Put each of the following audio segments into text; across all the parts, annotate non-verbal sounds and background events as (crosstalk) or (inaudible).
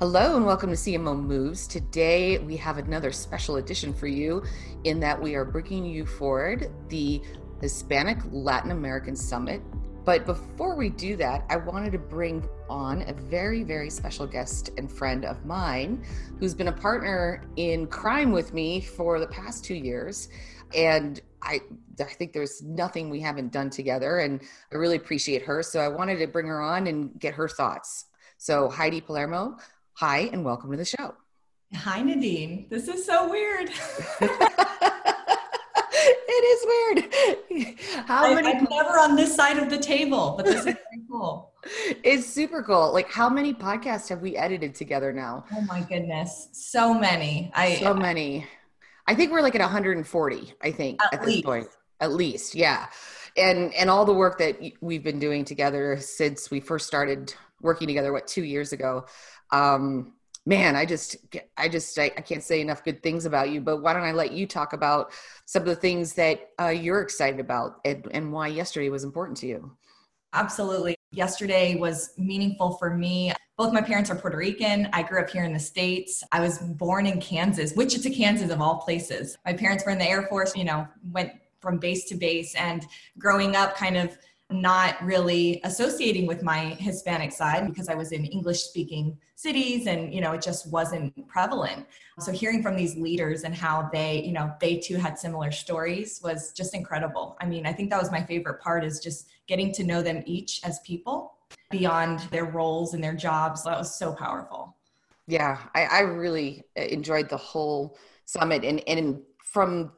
Hello and welcome to CMO Moves. Today we have another special edition for you in that we are bringing you forward the Hispanic Latin American Summit. But before we do that, I wanted to bring on a very, very special guest and friend of mine who's been a partner in crime with me for the past two years. And I, I think there's nothing we haven't done together, and I really appreciate her. So I wanted to bring her on and get her thoughts. So, Heidi Palermo, Hi, and welcome to the show. Hi, Nadine. This is so weird. (laughs) it is weird. How I, many? I'm never on this side of the table, but this is cool. (laughs) It's super cool. Like, how many podcasts have we edited together now? Oh my goodness, so many. I so many. I think we're like at 140. I think at, at this point, at least, yeah. And and all the work that we've been doing together since we first started working together, what two years ago um, man, I just, I just, I, I, can't say enough good things about you. But why don't I let you talk about some of the things that uh, you're excited about and, and why yesterday was important to you? Absolutely. Yesterday was meaningful for me. Both my parents are Puerto Rican. I grew up here in the States. I was born in Kansas, Wichita, Kansas, of all places. My parents were in the Air Force, you know, went from base to base. And growing up, kind of not really associating with my Hispanic side because I was in English speaking cities and you know it just wasn't prevalent. So hearing from these leaders and how they, you know, they too had similar stories was just incredible. I mean, I think that was my favorite part is just getting to know them each as people beyond their roles and their jobs. That was so powerful. Yeah, I, I really enjoyed the whole summit and and from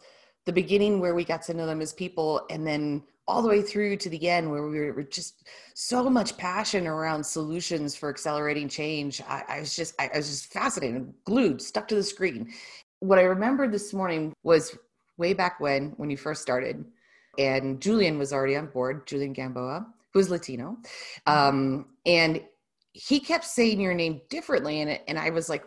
the beginning where we got to know them as people and then all the way through to the end where we were just so much passion around solutions for accelerating change. I, I was just, I, I was just fascinated, glued, stuck to the screen. What I remembered this morning was way back when, when you first started, and Julian was already on board, Julian Gamboa, who's Latino. Um, and he kept saying your name differently. And, and I was like,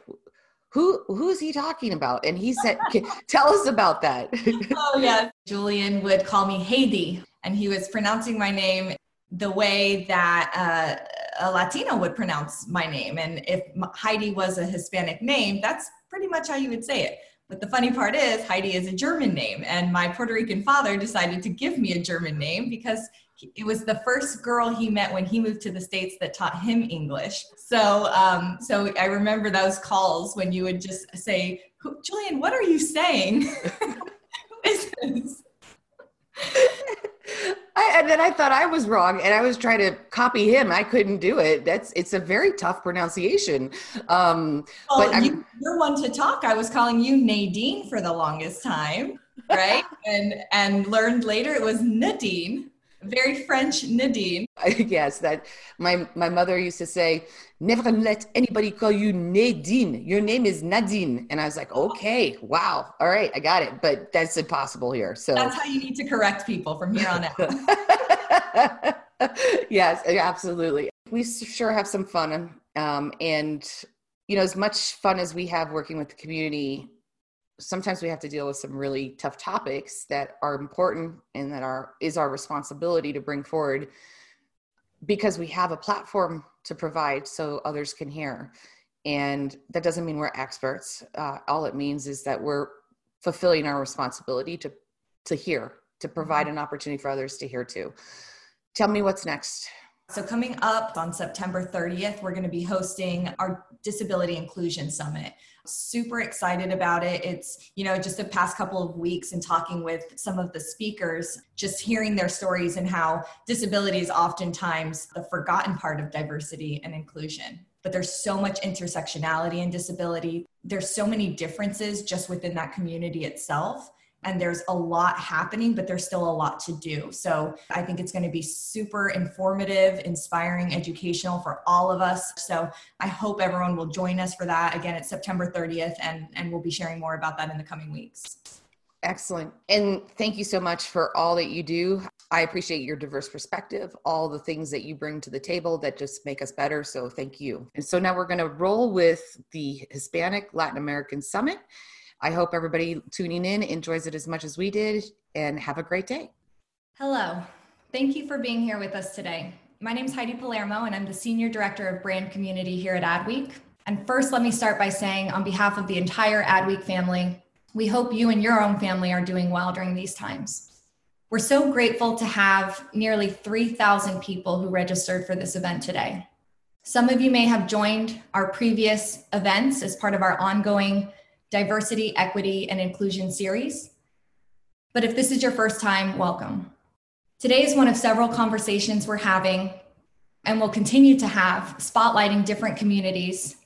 who who's he talking about and he said tell us about that (laughs) oh yeah julian would call me heidi and he was pronouncing my name the way that uh, a Latino would pronounce my name. And if Heidi was a Hispanic name, that's pretty much how you would say it. But the funny part is, Heidi is a German name, and my Puerto Rican father decided to give me a German name because it was the first girl he met when he moved to the states that taught him English. So, um, so I remember those calls when you would just say, "Julian, what are you saying? (laughs) (laughs) Who is this?" I, and then I thought I was wrong, and I was trying to copy him. I couldn't do it. That's it's a very tough pronunciation. Um, well, but you, you're one to talk. I was calling you Nadine for the longest time, right? (laughs) and and learned later it was Nadine very French Nadine. (laughs) yes, that my my mother used to say, never let anybody call you Nadine. Your name is Nadine. And I was like, okay, wow, all right, I got it. But that's impossible here. So that's how you need to correct people from here on out. (laughs) yes, absolutely. We sure have some fun. Um, and you know, as much fun as we have working with the community, sometimes we have to deal with some really tough topics that are important and that are is our responsibility to bring forward because we have a platform to provide so others can hear and that doesn't mean we're experts uh, all it means is that we're fulfilling our responsibility to to hear to provide an opportunity for others to hear too. Tell me what's next. So, coming up on September 30th, we're going to be hosting our Disability Inclusion Summit. Super excited about it. It's, you know, just the past couple of weeks and talking with some of the speakers, just hearing their stories and how disability is oftentimes the forgotten part of diversity and inclusion. But there's so much intersectionality in disability. There's so many differences just within that community itself and there's a lot happening, but there's still a lot to do. So I think it's going to be super informative, inspiring, educational for all of us. So I hope everyone will join us for that. Again, it's September 30th, and, and we'll be sharing more about that in the coming weeks. Excellent. And thank you so much for all that you do. I appreciate your diverse perspective, all the things that you bring to the table that just make us better. So thank you. And so now we're going to roll with the Hispanic Latin American Summit. I hope everybody tuning in enjoys it as much as we did and have a great day. Hello. Thank you for being here with us today. My name is Heidi Palermo, and I'm the Senior Director of Brand Community here at Adweek. And first, let me start by saying, on behalf of the entire Adweek family, we hope you and your own family are doing well during these times. We're so grateful to have nearly 3,000 people who registered for this event today. Some of you may have joined our previous events as part of our ongoing Diversity, Equity, and Inclusion series. But if this is your first time, welcome. Today is one of several conversations we're having and will continue to have, spotlighting different communities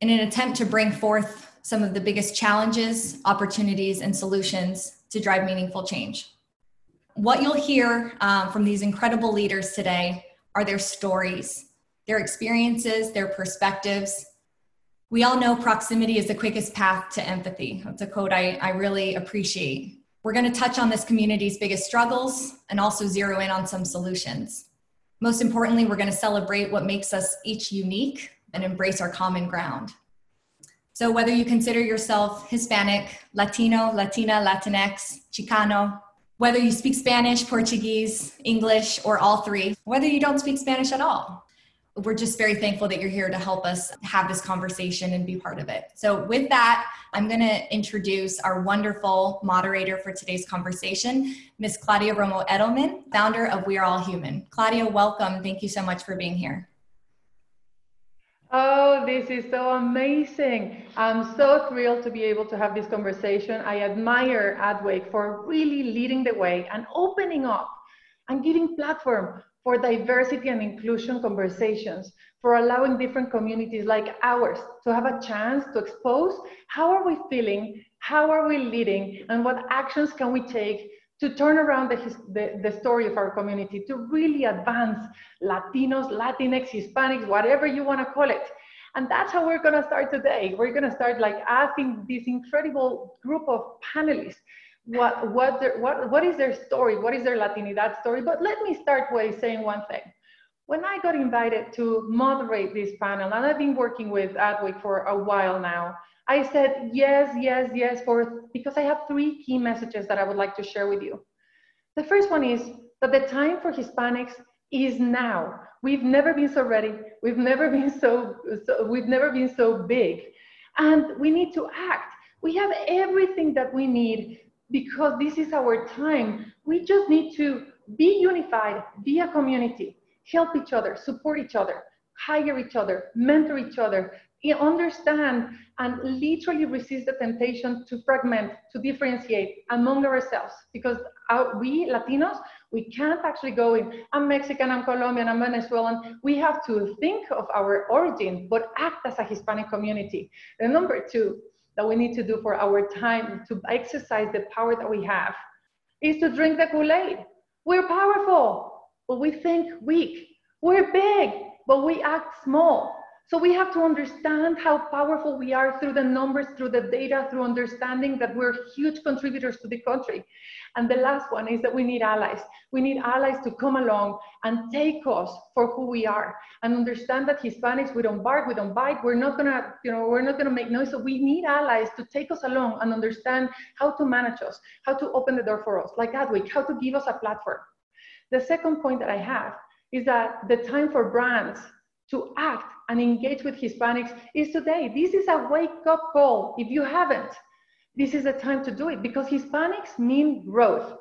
in an attempt to bring forth some of the biggest challenges, opportunities, and solutions to drive meaningful change. What you'll hear um, from these incredible leaders today are their stories, their experiences, their perspectives, we all know proximity is the quickest path to empathy. That's a quote I, I really appreciate. We're going to touch on this community's biggest struggles and also zero in on some solutions. Most importantly, we're going to celebrate what makes us each unique and embrace our common ground. So, whether you consider yourself Hispanic, Latino, Latina, Latinx, Chicano, whether you speak Spanish, Portuguese, English, or all three, whether you don't speak Spanish at all, we're just very thankful that you're here to help us have this conversation and be part of it. So, with that, I'm going to introduce our wonderful moderator for today's conversation, Ms. Claudia Romo Edelman, founder of We Are All Human. Claudia, welcome. Thank you so much for being here. Oh, this is so amazing. I'm so thrilled to be able to have this conversation. I admire Adweek for really leading the way and opening up and giving platform for diversity and inclusion conversations, for allowing different communities like ours to have a chance to expose how are we feeling, how are we leading, and what actions can we take to turn around the, the, the, story of our community, to really advance Latinos, Latinx, Hispanics, whatever you want to call it. And that's how we're going to start today. We're going to start like asking this incredible group of panelists what what their, what what is their story? What is their latinidad story? But let me start by saying one thing. When i got invited to moderate this panel and i've been working with adweek for a while now i said yes yes yes for because i have three key messages that i would like to share with you. The first one is that the time for hispanics is now. We've never been so ready. We've never been so, so we've never been so big. And we need to act. We have everything that we need because this is our time. We just need to be unified, be a community, help each other, support each other, hire each other, mentor each other, understand and literally resist the temptation to fragment, to differentiate among ourselves. Because our, we Latinos, we can't actually go in, I'm Mexican, I'm Colombian, I'm Venezuelan. We have to think of our origin, but act as a Hispanic community. And number two, that we need to do for our time to exercise the power that we have is to drink the Kool-Aid. We're powerful, but we think weak. We're big, but we act small. So we have to understand how powerful we are through the numbers, through the data, through understanding that we're huge contributors to the country. And the last one is that we need allies. We need allies to come along and take us for who we are and understand that Hispanics, we don't bark, we don't bite, we're not gonna, you know, we're not gonna make noise. So we need allies to take us along and understand how to manage us, how to open the door for us, like Adweek, how to give us a platform. The second point that I have is that the time for brands to act and engage with Hispanics is today. This is a wake up call. If you haven't, this is the time to do it because Hispanics mean growth.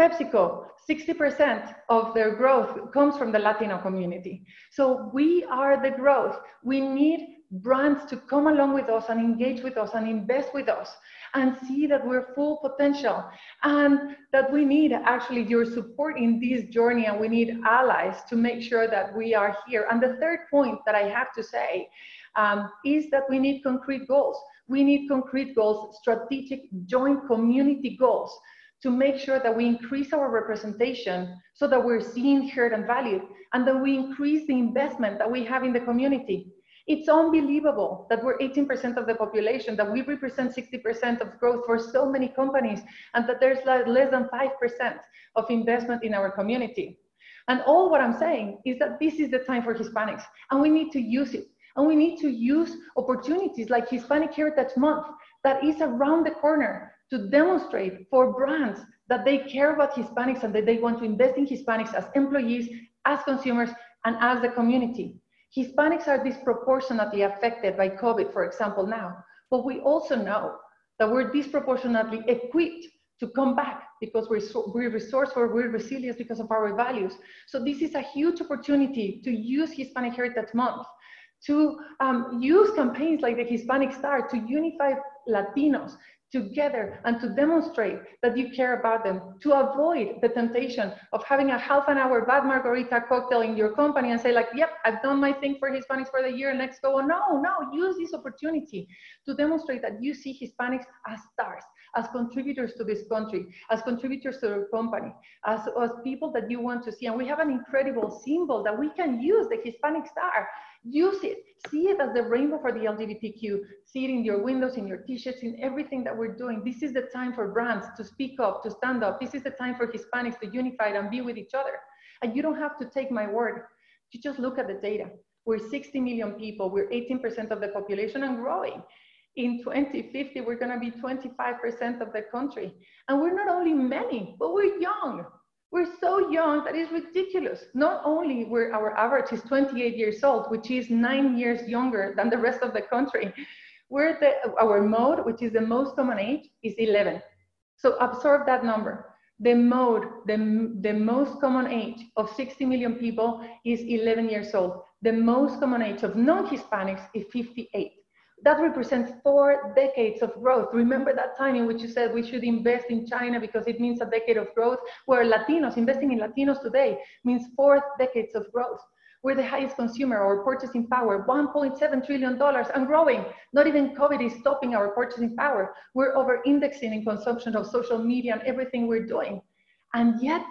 PepsiCo, 60% of their growth comes from the Latino community. So we are the growth. We need brands to come along with us and engage with us and invest with us and see that we're full potential and that we need actually your support in this journey and we need allies to make sure that we are here. And the third point that I have to say um, is that we need concrete goals. We need concrete goals, strategic joint community goals to make sure that we increase our representation so that we're seen, heard, and valued, and that we increase the investment that we have in the community. It's unbelievable that we're 18% of the population, that we represent 60% of growth for so many companies, and that there's less than 5% of investment in our community. And all what I'm saying is that this is the time for Hispanics, and we need to use it. And we need to use opportunities like Hispanic Heritage Month that is around the corner to demonstrate for brands that they care about Hispanics and that they want to invest in Hispanics as employees, as consumers, and as the community. Hispanics are disproportionately affected by COVID, for example, now, but we also know that we're disproportionately equipped to come back because we're, we're resourceful, we're resilient because of our values. So this is a huge opportunity to use Hispanic Heritage Month, to um, use campaigns like the Hispanic Star to unify Latinos, together and to demonstrate that you care about them, to avoid the temptation of having a half an hour bad margarita cocktail in your company and say like, yep, I've done my thing for Hispanics for the year, next go. No, no, use this opportunity to demonstrate that you see Hispanics as stars, as contributors to this country, as contributors to your company, as, as people that you want to see. And we have an incredible symbol that we can use, the Hispanic star, use it see it as the rainbow for the lgbtq see it in your windows in your t-shirts in everything that we're doing. This is the time for brands to speak up to stand up. This is the time for hispanics to unify and be with each other. And you don't have to take my word. You just look at the data. We're 60 million people. We're 18% of the population and growing. In 2050 we're going to be 25% of the country. And we're not only many but we're young we're so young that is ridiculous. Not only where our average is 28 years old, which is nine years younger than the rest of the country, where the, our mode, which is the most common age, is 11. So absorb that number. The mode, the, the most common age of 60 million people is 11 years old. The most common age of non-Hispanics is 58 that represents four decades of growth. Remember that time in which you said we should invest in China because it means a decade of growth, where Latinos, investing in Latinos today means four decades of growth. We're the highest consumer, our purchasing power, $1.7 trillion and growing. Not even COVID is stopping our purchasing power. We're over indexing in consumption of social media and everything we're doing. And yet,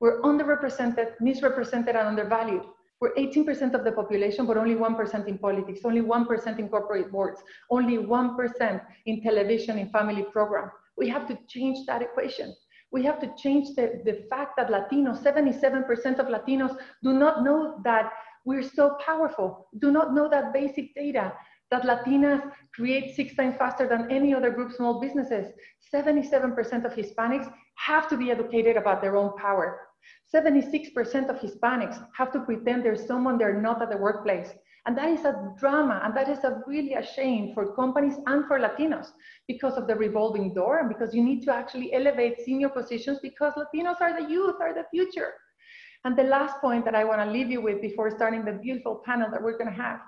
we're underrepresented, misrepresented, and undervalued. We're 18% of the population, but only 1% in politics, only 1% in corporate boards, only 1% in television in family program. We have to change that equation. We have to change the, the fact that Latinos, 77% of Latinos do not know that we're so powerful, do not know that basic data, that Latinas create six times faster than any other group small businesses. 77% of Hispanics have to be educated about their own power. 76% of Hispanics have to pretend there's someone they're not at the workplace. And that is a drama, and that is a really a shame for companies and for Latinos because of the revolving door and because you need to actually elevate senior positions because Latinos are the youth, are the future. And the last point that I want to leave you with before starting the beautiful panel that we're going to have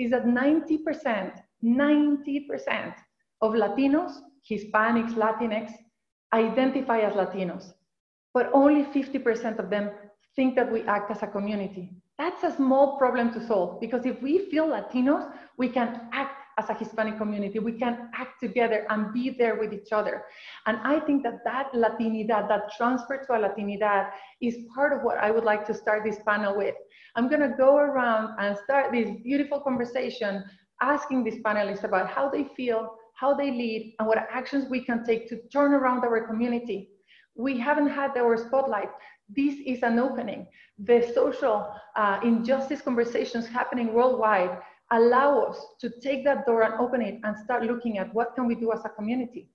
is that 90%, 90% of Latinos, Hispanics, Latinx identify as Latinos but only 50% of them think that we act as a community. That's a small problem to solve because if we feel Latinos, we can act as a Hispanic community. We can act together and be there with each other. And I think that that Latinidad, that transfer to a Latinidad is part of what I would like to start this panel with. I'm gonna go around and start this beautiful conversation asking these panelists about how they feel, how they lead, and what actions we can take to turn around our community we haven't had our spotlight. This is an opening. The social uh, injustice conversations happening worldwide allow us to take that door and open it and start looking at what can we do as a community.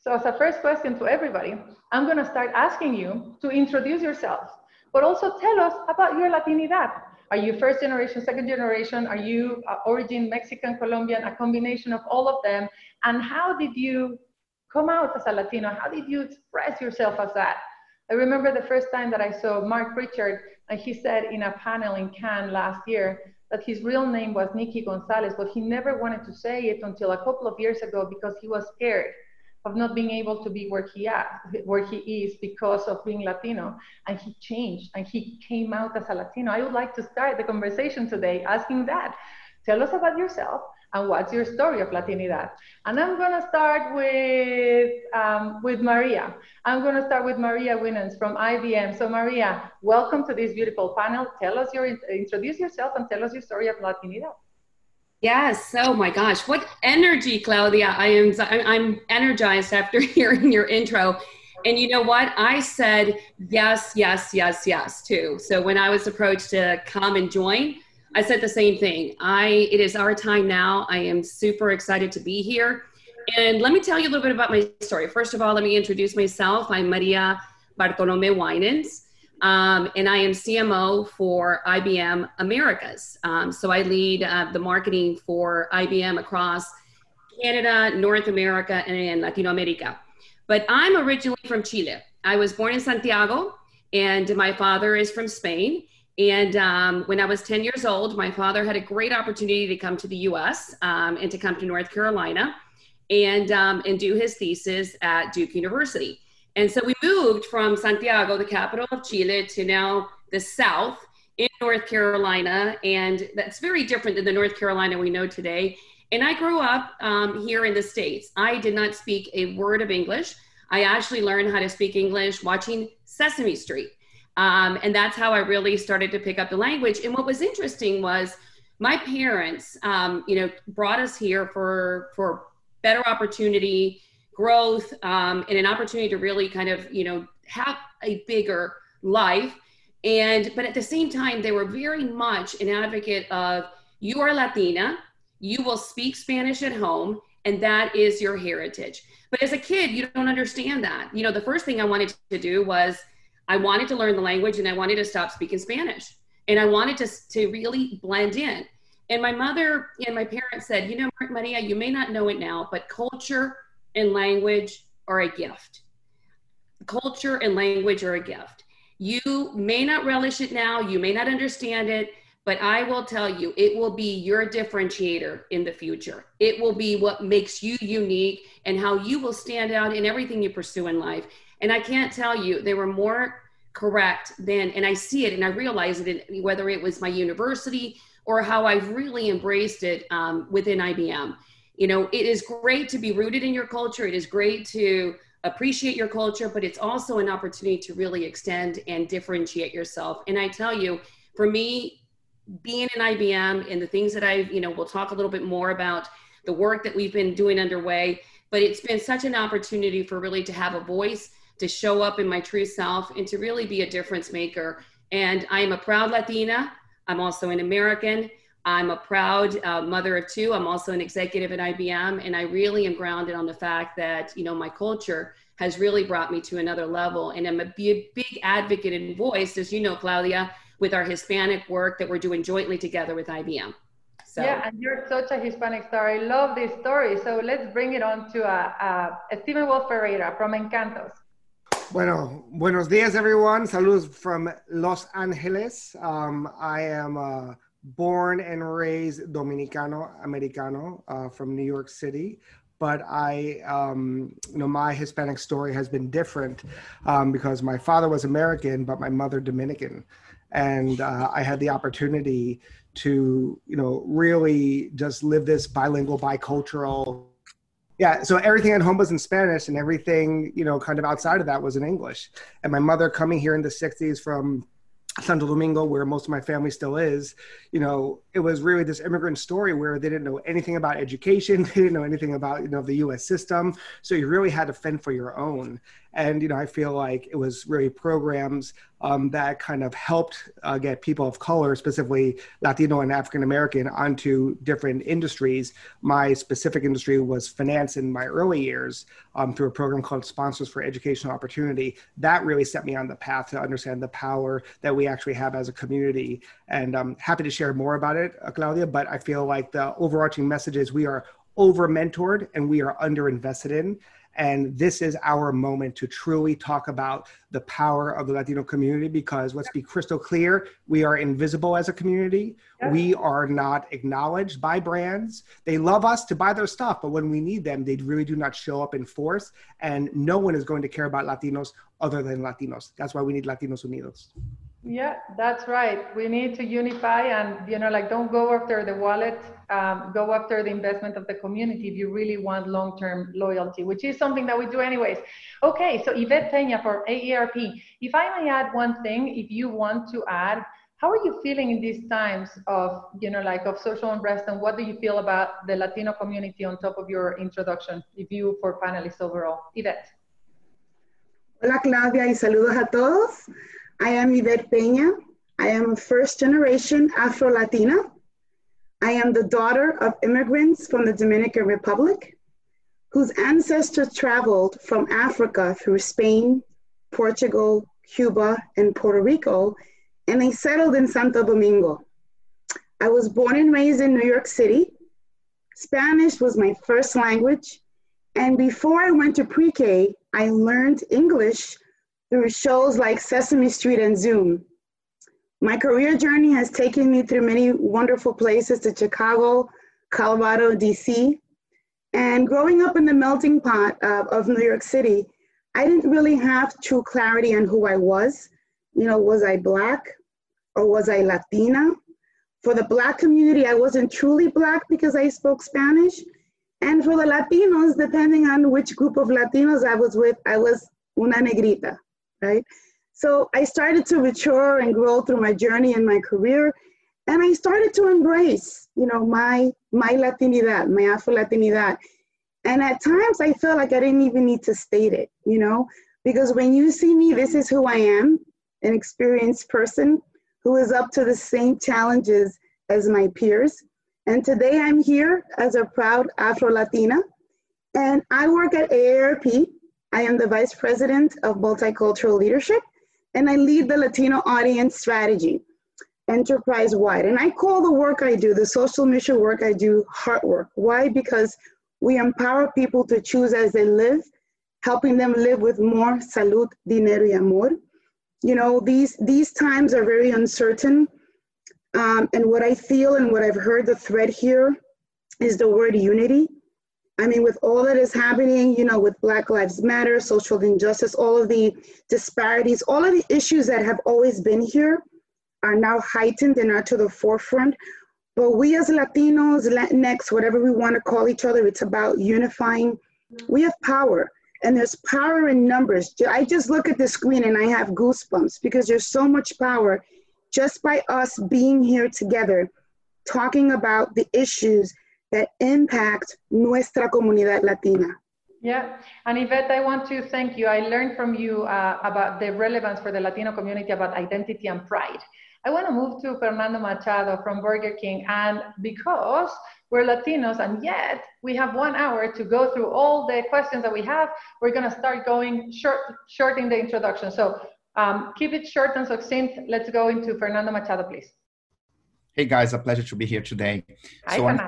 So as a first question to everybody, I'm gonna start asking you to introduce yourselves, but also tell us about your Latinidad. Are you first generation, second generation? Are you uh, origin Mexican, Colombian, a combination of all of them? And how did you come out as a Latino? How did you express yourself as that? I remember the first time that I saw Mark Pritchard, and he said in a panel in Cannes last year that his real name was Nicky Gonzalez, but he never wanted to say it until a couple of years ago because he was scared of not being able to be where he at, where he is because of being Latino. And he changed and he came out as a Latino. I would like to start the conversation today asking that. Tell us about yourself and what's your story of Latinidad. And I'm gonna start with, um, with Maria. I'm gonna start with Maria Winans from IBM. So Maria, welcome to this beautiful panel. Tell us your, introduce yourself and tell us your story of Latinidad. Yes. Oh my gosh, what energy, Claudia! I am I'm energized after (laughs) hearing your intro. And you know what? I said yes, yes, yes, yes too. So when I was approached to come and join, I said the same thing. I it is our time now. I am super excited to be here. And let me tell you a little bit about my story. First of all, let me introduce myself. I'm Maria Bartolome Winans. Um, and I am CMO for IBM Americas. Um, so I lead uh, the marketing for IBM across Canada, North America, and Latino America. But I'm originally from Chile. I was born in Santiago, and my father is from Spain. And um, when I was 10 years old, my father had a great opportunity to come to the US um, and to come to North Carolina and, um, and do his thesis at Duke University. And so we moved from Santiago, the capital of Chile, to now the south in North Carolina. And that's very different than the North Carolina we know today. And I grew up um, here in the States. I did not speak a word of English. I actually learned how to speak English watching Sesame Street. Um, and that's how I really started to pick up the language. And what was interesting was my parents, um, you know, brought us here for, for better opportunity, growth um, and an opportunity to really kind of you know have a bigger life. And but at the same time they were very much an advocate of you are latina. You will speak spanish at home and that is your heritage. But as a kid you don't understand that. You know the first thing i wanted to do was i wanted to learn the language and i wanted to stop speaking spanish and i wanted to, to really blend in and my mother and my parents said you know maria you may not know it now but culture and language are a gift. Culture and language are a gift. You may not relish it now, you may not understand it, but I will tell you, it will be your differentiator in the future. It will be what makes you unique and how you will stand out in everything you pursue in life. And I can't tell you, they were more correct than, and I see it and I realize it, in, whether it was my university or how I've really embraced it um, within IBM you know it is great to be rooted in your culture. It is great to appreciate your culture but it's also an opportunity to really extend and differentiate yourself. And i tell you for me being in ibm and the things that I've, you know we'll talk a little bit more about the work that we've been doing underway but it's been such an opportunity for really to have a voice to show up in my true self and to really be a difference maker and i am a proud latina i'm also an american I'm a proud uh, mother of two. I'm also an executive at IBM, and I really am grounded on the fact that you know my culture has really brought me to another level. And I'm a big, big advocate and voice, as you know, Claudia, with our Hispanic work that we're doing jointly together with IBM. So. Yeah, and you're such a Hispanic star. I love this story. So let's bring it on to uh, uh, Steven Wolfe Pereira from Encantos. Bueno, buenos días, everyone. Saludos from Los Angeles. Um, I am. Uh, born and raised Dominicano Americano uh, from New York City. But I, um, you know, my Hispanic story has been different um, because my father was American, but my mother Dominican, and uh, I had the opportunity to, you know, really just live this bilingual, bicultural. Yeah, so everything at home was in Spanish, and everything, you know, kind of outside of that was in English. And my mother coming here in the '60s from Santo Domingo, where most of my family still is, you know, it was really this immigrant story where they didn't know anything about education, (laughs) they didn't know anything about, you know, the U.S. system. So you really had to fend for your own. And, you know, I feel like it was really programs um, that kind of helped uh, get people of color, specifically Latino and African American, onto different industries. My specific industry was finance in my early years um, through a program called Sponsors for Educational Opportunity. That really set me on the path to understand the power that we actually have as a community. And I'm happy to share more about it, uh, Claudia, but I feel like the overarching message is we are over mentored and we are under invested in And this is our moment to truly talk about the power of the Latino community because let's be crystal clear, we are invisible as a community. We are not acknowledged by brands. They love us to buy their stuff, but when we need them, they really do not show up in force. And no one is going to care about Latinos other than Latinos. That's why we need Latinos Unidos. Yeah, that's right. We need to unify and, you know, like don't go after the wallet, um, go after the investment of the community if you really want long term loyalty, which is something that we do anyways. Okay, so Yvette Peña for AARP. If I may add one thing, if you want to add, how are you feeling in these times of, you know, like of social unrest and what do you feel about the Latino community on top of your introduction, if you for panelists overall? Yvette. Hola Claudia y saludos a todos. I am Yvette Peña. I am a first generation Afro Latina. I am the daughter of immigrants from the Dominican Republic whose ancestors traveled from Africa through Spain, Portugal, Cuba, and Puerto Rico, and they settled in Santo Domingo. I was born and raised in New York City. Spanish was my first language. And before I went to pre K, I learned English through shows like Sesame Street and Zoom. My career journey has taken me through many wonderful places to Chicago, Colorado, DC. And growing up in the melting pot uh, of New York City, I didn't really have true clarity on who I was. You know, was I Black or was I Latina? For the Black community, I wasn't truly Black because I spoke Spanish. And for the Latinos, depending on which group of Latinos I was with, I was una negrita right? So I started to mature and grow through my journey and my career, and I started to embrace, you know, my my Latinidad, my Afro Latinidad. And at times I felt like I didn't even need to state it, you know, because when you see me, this is who I am, an experienced person who is up to the same challenges as my peers. And today I'm here as a proud Afro Latina, and I work at AARP, I am the Vice President of Multicultural Leadership, and I lead the Latino audience strategy enterprise wide. And I call the work I do, the social mission work I do, heart work. Why? Because we empower people to choose as they live, helping them live with more salud, dinero, y amor. You know, these, these times are very uncertain. Um, and what I feel and what I've heard the thread here is the word unity. I mean, with all that is happening, you know, with Black Lives Matter, social injustice, all of the disparities, all of the issues that have always been here are now heightened and are to the forefront. But we as Latinos, Latinx, whatever we want to call each other, it's about unifying. We have power, and there's power in numbers. I just look at the screen and I have goosebumps because there's so much power just by us being here together, talking about the issues that impact nuestra comunidad latina. Yeah, and Yvette, I want to thank you. I learned from you uh, about the relevance for the Latino community about identity and pride. I want to move to Fernando Machado from Burger King, and because we're Latinos, and yet we have one hour to go through all the questions that we have, we're going to start going short, short in the introduction. So um, keep it short and succinct. Let's go into Fernando Machado, please. Hey guys, a pleasure to be here today. Hi, so I'm,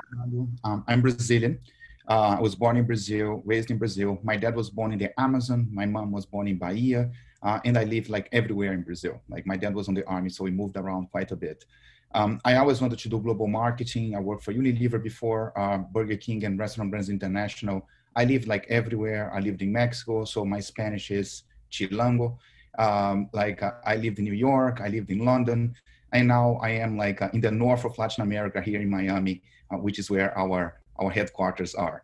um, I'm Brazilian. Uh, I was born in Brazil, raised in Brazil. My dad was born in the Amazon. My mom was born in Bahia. Uh, and I lived like everywhere in Brazil. Like my dad was on the army, so we moved around quite a bit. Um, I always wanted to do global marketing. I worked for Unilever before, uh, Burger King and Restaurant Brands International. I lived like everywhere. I lived in Mexico, so my Spanish is chilango. Um, like uh, I lived in New York, I lived in London and now I am like uh, in the north of Latin America here in Miami, uh, which is where our our headquarters are.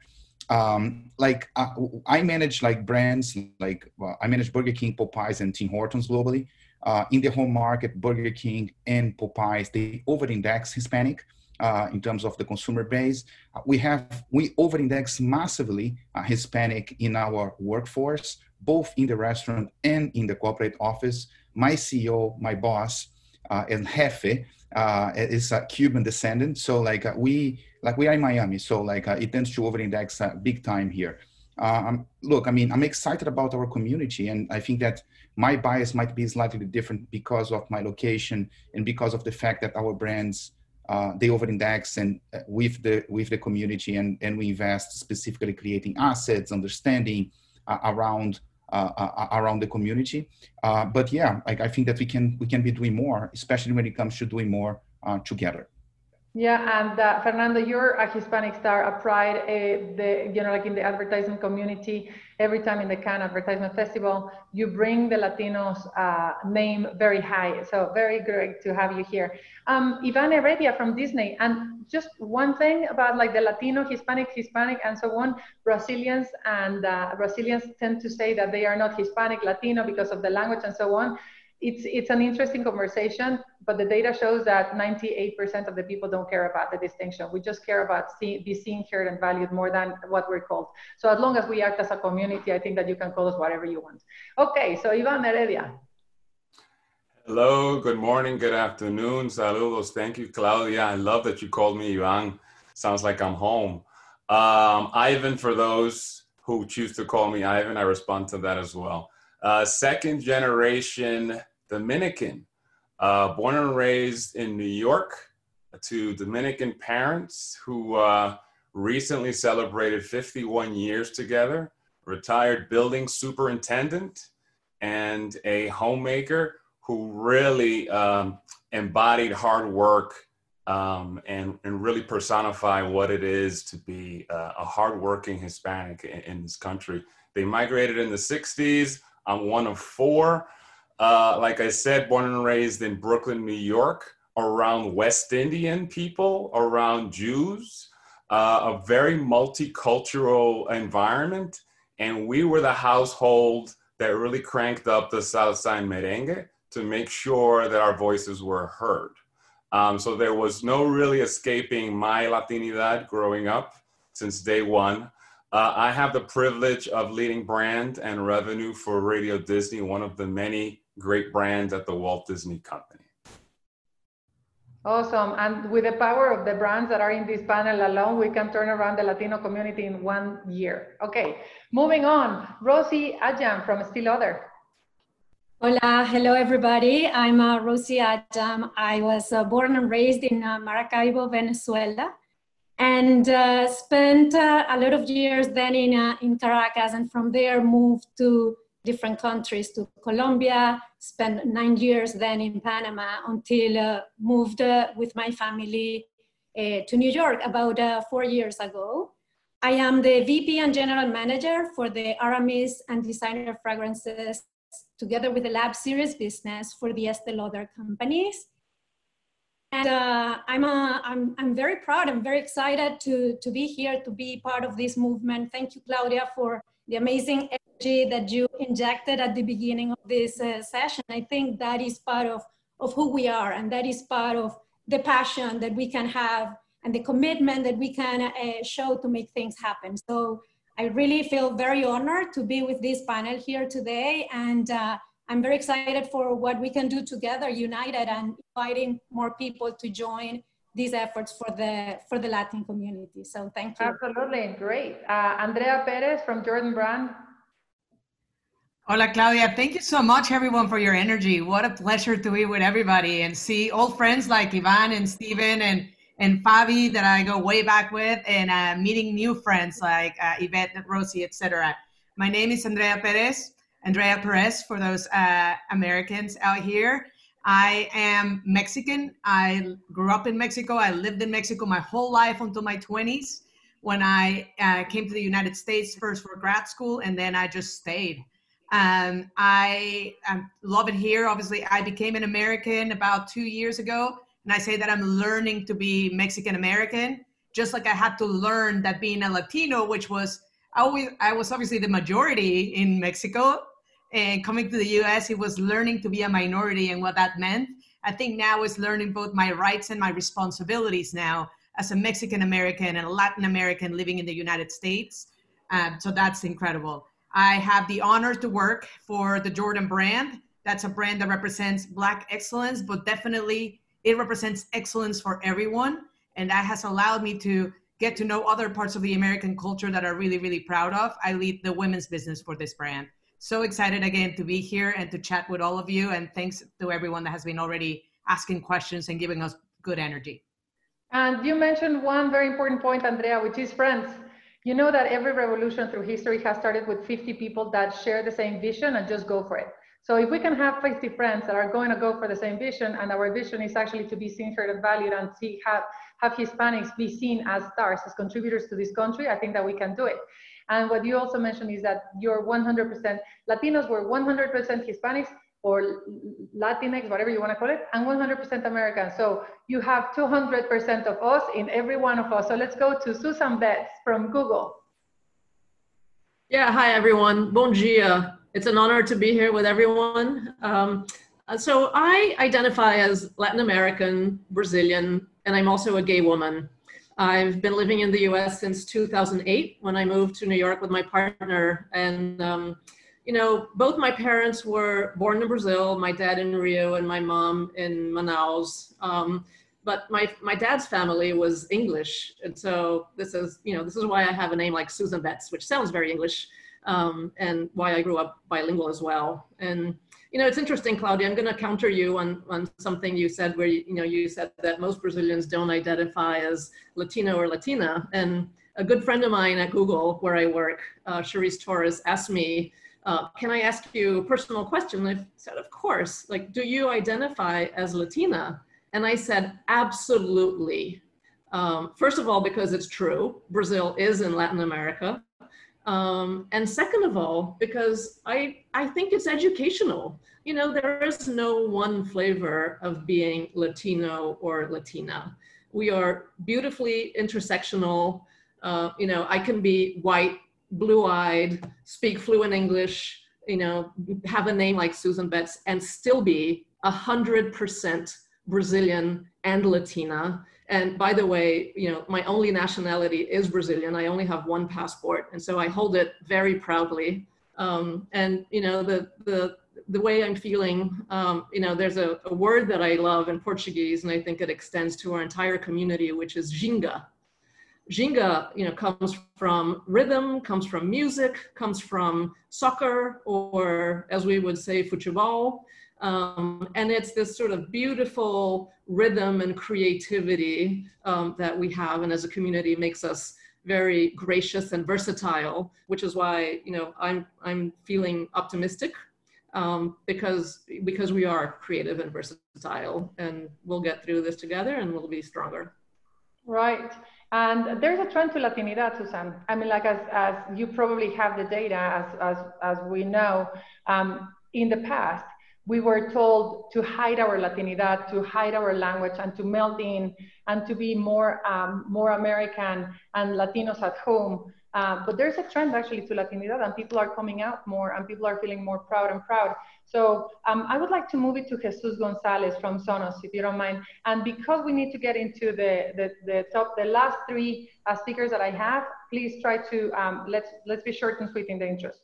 Um, like uh, I manage like brands like I manage Burger King, Popeyes, and Tim Hortons globally. Uh, in the home market, Burger King and Popeyes they over-index Hispanic. Uh, in terms of the consumer base, uh, we have we over-index massively Hispanic in our workforce, both in the restaurant and in the corporate office. My CEO, my boss, uh, and Jefe uh, is a Cuban descendant. So like uh, we like we are in Miami, so like uh, it tends to over-index uh, big time here. Look, I mean, I'm excited about our community, and I think that my bias might be slightly different because of my location and because of the fact that our brands uh, they over-index and uh, with the with the community, and and we invest specifically creating assets, understanding uh, around uh, uh, around the community. Uh, but yeah, I think that we can we can be doing more, especially when it comes to doing more uh, together. Yeah, and uh, Fernando, you're a Hispanic star, a pride, uh, the you know like in the advertising community. Every time in the Cannes Advertisement Festival, you bring the Latinos uh, name very high. So very great to have you here. Um, Ivan Heredia from Disney, and just one thing about like the Latino, Hispanic, Hispanic, and so on. Brazilians and uh, Brazilians tend to say that they are not Hispanic, Latino because of the language and so on it's it's an interesting conversation, but the data shows that 98% of the people don't care about the distinction. We just care about see, be seen, heard, and valued more than what we're called. So as long as we act as a community, I think that you can call us whatever you want. Okay, so Ivan Heredia. Hello, good morning, good afternoon, saludos. Thank you, Claudia. I love that you called me Ivan. Sounds like I'm home. Um, Ivan, for those who choose to call me Ivan, I respond to that as well. Uh, second generation Dominican, uh, born and raised in New York to Dominican parents who uh, recently celebrated 51 years together, retired building superintendent, and a homemaker who really um, embodied hard work um, and, and really personify what it is to be uh, a hardworking Hispanic in, in this country. They migrated in the 60s I'm one of four. Uh, like I said, born and raised in Brooklyn, New York, around West Indian people, around Jews, uh, a very multicultural environment. And we were the household that really cranked up the South Side merengue to make sure that our voices were heard. Um, so there was no really escaping my Latinidad growing up since day one. Uh, I have the privilege of leading brand and revenue for Radio Disney, one of the many great brands at the Walt Disney Company. Awesome. And with the power of the brands that are in this panel alone, we can turn around the Latino community in one year. Okay, moving on. Rosie Ajam from Estee Lauder. Hola, hello everybody. I'm uh, Rosie Ajam. I was uh, born and raised in uh, Maracaibo, Venezuela and uh, spent uh, a lot of years then in, uh, in Caracas and from there moved to different countries to Colombia, spent nine years then in Panama until uh, moved uh, with my family uh, to New York about four years ago. I am the VP and General Manager for the Aramis and Designer Fragrances together with the Lab Series business for the Estee Lauder companies. And uh, I'm, uh, I'm, I'm very proud, I'm very excited to, to be here, to be part of this movement. Thank you, Claudia, for the amazing that you injected at the beginning of this uh, session. I think that is part of, of who we are, and that is part of the passion that we can have and the commitment that we can uh, show to make things happen. So I really feel very honored to be with this panel here today. And uh, I'm very excited for what we can do together, united, and inviting more people to join these efforts for the for the Latin community. So thank you. Absolutely, great. Uh, Andrea Perez from Jordan Brand. Hola, Claudia. Thank you so much, everyone, for your energy. What a pleasure to be with everybody and see old friends like Ivan and Steven and and Fabi that I go way back with, and uh, meeting new friends like uh, Yvette, Rosie, etc. My name is Andrea Perez. Andrea Perez for those uh, Americans out here. I am Mexican. I grew up in Mexico. I lived in Mexico my whole life until my 20s when I uh, came to the United States first for grad school, and then I just stayed. Um, I, I love it here. Obviously, I became an American about two years ago, and I say that I'm learning to be Mexican American, just like I had to learn that being a Latino, which was I always I was obviously the majority in Mexico, and coming to the US, it was learning to be a minority and what that meant. I think now is learning both my rights and my responsibilities now as a Mexican American and a Latin American living in the United States. Um, so that's incredible. I have the honor to work for the Jordan brand. That's a brand that represents Black excellence, but definitely it represents excellence for everyone. And that has allowed me to get to know other parts of the American culture that are really, really proud of. I lead the women's business for this brand so excited again to be here and to chat with all of you. And thanks to everyone that has been already asking questions and giving us good energy. And you mentioned one very important point, Andrea, which is friends. You know that every revolution through history has started with 50 people that share the same vision and just go for it. So if we can have 50 friends that are going to go for the same vision, and our vision is actually to be seen, heard, and valued, and see have have Hispanics be seen as stars, as contributors to this country, I think that we can do it. And what you also mentioned is that you're 100% Latinos were 100% Hispanics or Latinx, whatever you want to call it, and 100% American. So you have 200% of us in every one of us. So let's go to Susan Betts from Google. Yeah, hi everyone. Bon dia. It's an honor to be here with everyone. Um, so I identify as Latin American, Brazilian, and I'm also a gay woman. I've been living in the US since 2008 when I moved to New York with my partner. And, um, you know, both my parents were born in Brazil, my dad in Rio and my mom in Manaus. Um, but my, my dad's family was English. And so this is, you know, this is why I have a name like Susan Betts, which sounds very English, um, and why I grew up bilingual as well. And you know, it's interesting, Claudia. I'm going to counter you on, on something you said where, you, you know, you said that most Brazilians don't identify as Latino or Latina. And a good friend of mine at Google, where I work, uh, Cherise Torres, asked me, uh, can I ask you a personal question? I said, of course. Like, do you identify as Latina? And I said, absolutely. Um, first of all, because it's true, Brazil is in Latin America. Um, and second of all, because I, I think it's educational. You know, there is no one flavor of being Latino or Latina. We are beautifully intersectional. Uh, you know, I can be white, blue eyed, speak fluent English, you know, have a name like Susan Betts and still be a 100% Brazilian and Latina and by the way, you know, my only nationality is Brazilian. I only have one passport, and so I hold it very proudly. Um, and you know, the the the way I'm feeling, um, you know, there's a, a, word that I love in Portuguese, and I think it extends to our entire community, which is ginga. Ginga, you know, comes from rhythm, comes from music, comes from soccer, or as we would say, futebol. Um, and it's this sort of beautiful rhythm and creativity um, that we have, and as a community, makes us very gracious and versatile. Which is why you know I'm I'm feeling optimistic um, because because we are creative and versatile, and we'll get through this together, and we'll be stronger. Right. And there's a trend to Latinidad, Susan. I mean, like as, as you probably have the data, as, as, as we know, um, in the past, we were told to hide our Latinidad, to hide our language, and to melt in, and to be more um, more American and Latinos at home. Uh, but there's a trend actually to Latinidad, and people are coming out more, and people are feeling more proud and proud. So um, I would like to move it to Jesus Gonzalez from Sonus, if you don't mind. And because we need to get into the the, the top, the last three uh, speakers that I have, please try to um, let's let's be short and sweet in the interest.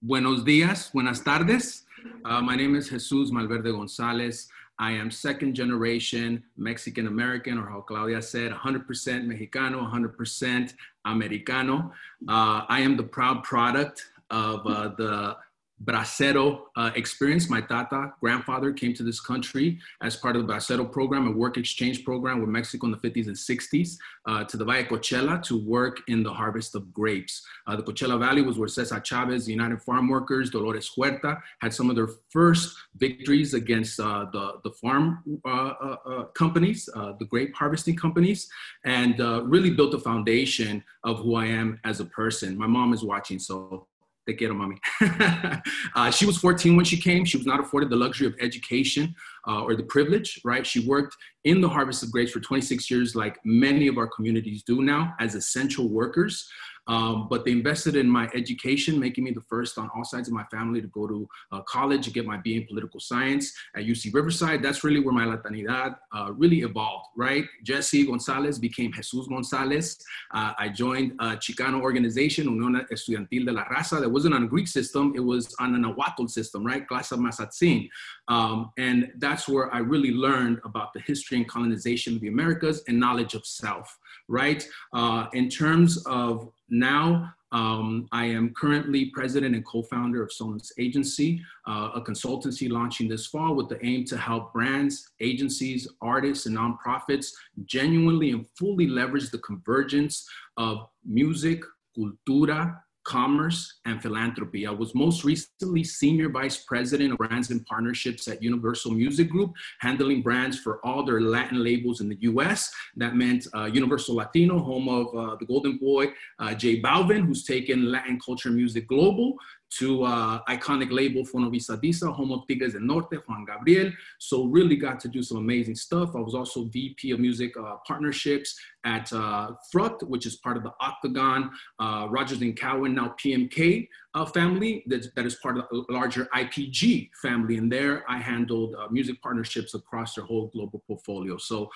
Buenos días, buenas tardes. Uh, my name is Jesus Malverde Gonzalez. I am second generation Mexican American, or how Claudia said, 100% Mexicano, 100% Americano. Uh, I am the proud product of uh, the Bracero uh, experience. My tata, grandfather, came to this country as part of the Bracero program, a work exchange program with Mexico in the 50s and 60s, uh, to the Valle Coachella to work in the harvest of grapes. Uh, the Coachella Valley was where Cesar Chavez, the United Farm Workers, Dolores Huerta had some of their first victories against uh, the, the farm uh, uh, companies, the grape harvesting companies, and really built a foundation of who I am as a person. My mom is watching, so Te quiero, mommy. (laughs) uh, she was 14 when she came. She was not afforded the luxury of education uh, or the privilege, right? She worked in the harvest of grapes for 26 years, like many of our communities do now, as essential workers. Um, but they invested in my education, making me the first on all sides of my family to go to uh, college and get my BA in political science at UC Riverside. That's really where my Latinidad uh, really evolved, right? Jesse Gonzalez became Jesus Gonzalez. Uh, I joined a Chicano organization, Unión Estudiantil de la Raza, that wasn't on a Greek system, it was on an Nahuatl system, right? Clase Mazatzin. Um, and that's where I really learned about the history and colonization of the Americas and knowledge of self, right? Uh, in terms of now Um, I am currently president and co-founder of Sonus Agency, uh, a consultancy launching this fall with the aim to help brands, agencies, artists, and nonprofits genuinely and fully leverage the convergence of music, cultura, commerce, and philanthropy. I was most recently senior vice president of brands and partnerships at Universal Music Group, handling brands for all their Latin labels in the US. That meant uh, Universal Latino, home of uh, the Golden Boy, uh, J Balvin, who's taken Latin culture music global, to uh, iconic label Fonovisa Disa, home of Tigres del Norte, Juan Gabriel. So really got to do some amazing stuff. I was also VP of music uh, partnerships at uh, Fruct, which is part of the Octagon, uh, Rogers and Cowan, now PMK uh, family that, that is part of the larger IPG family. And there I handled uh, music partnerships across their whole global portfolio. So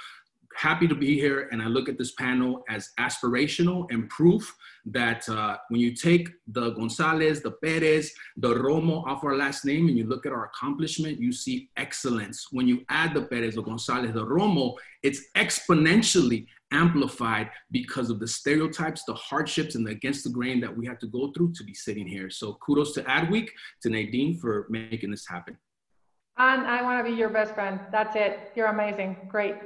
happy to be here and I look at this panel as aspirational and proof that uh, when you take the Gonzalez, the Perez, the Romo off our last name and you look at our accomplishment, you see excellence. When you add the Perez, the Gonzalez, the Romo, it's exponentially amplified because of the stereotypes, the hardships, and the against the grain that we have to go through to be sitting here. So kudos to Adweek, to Nadine for making this happen. And I want to be your best friend. That's it. You're amazing. Great.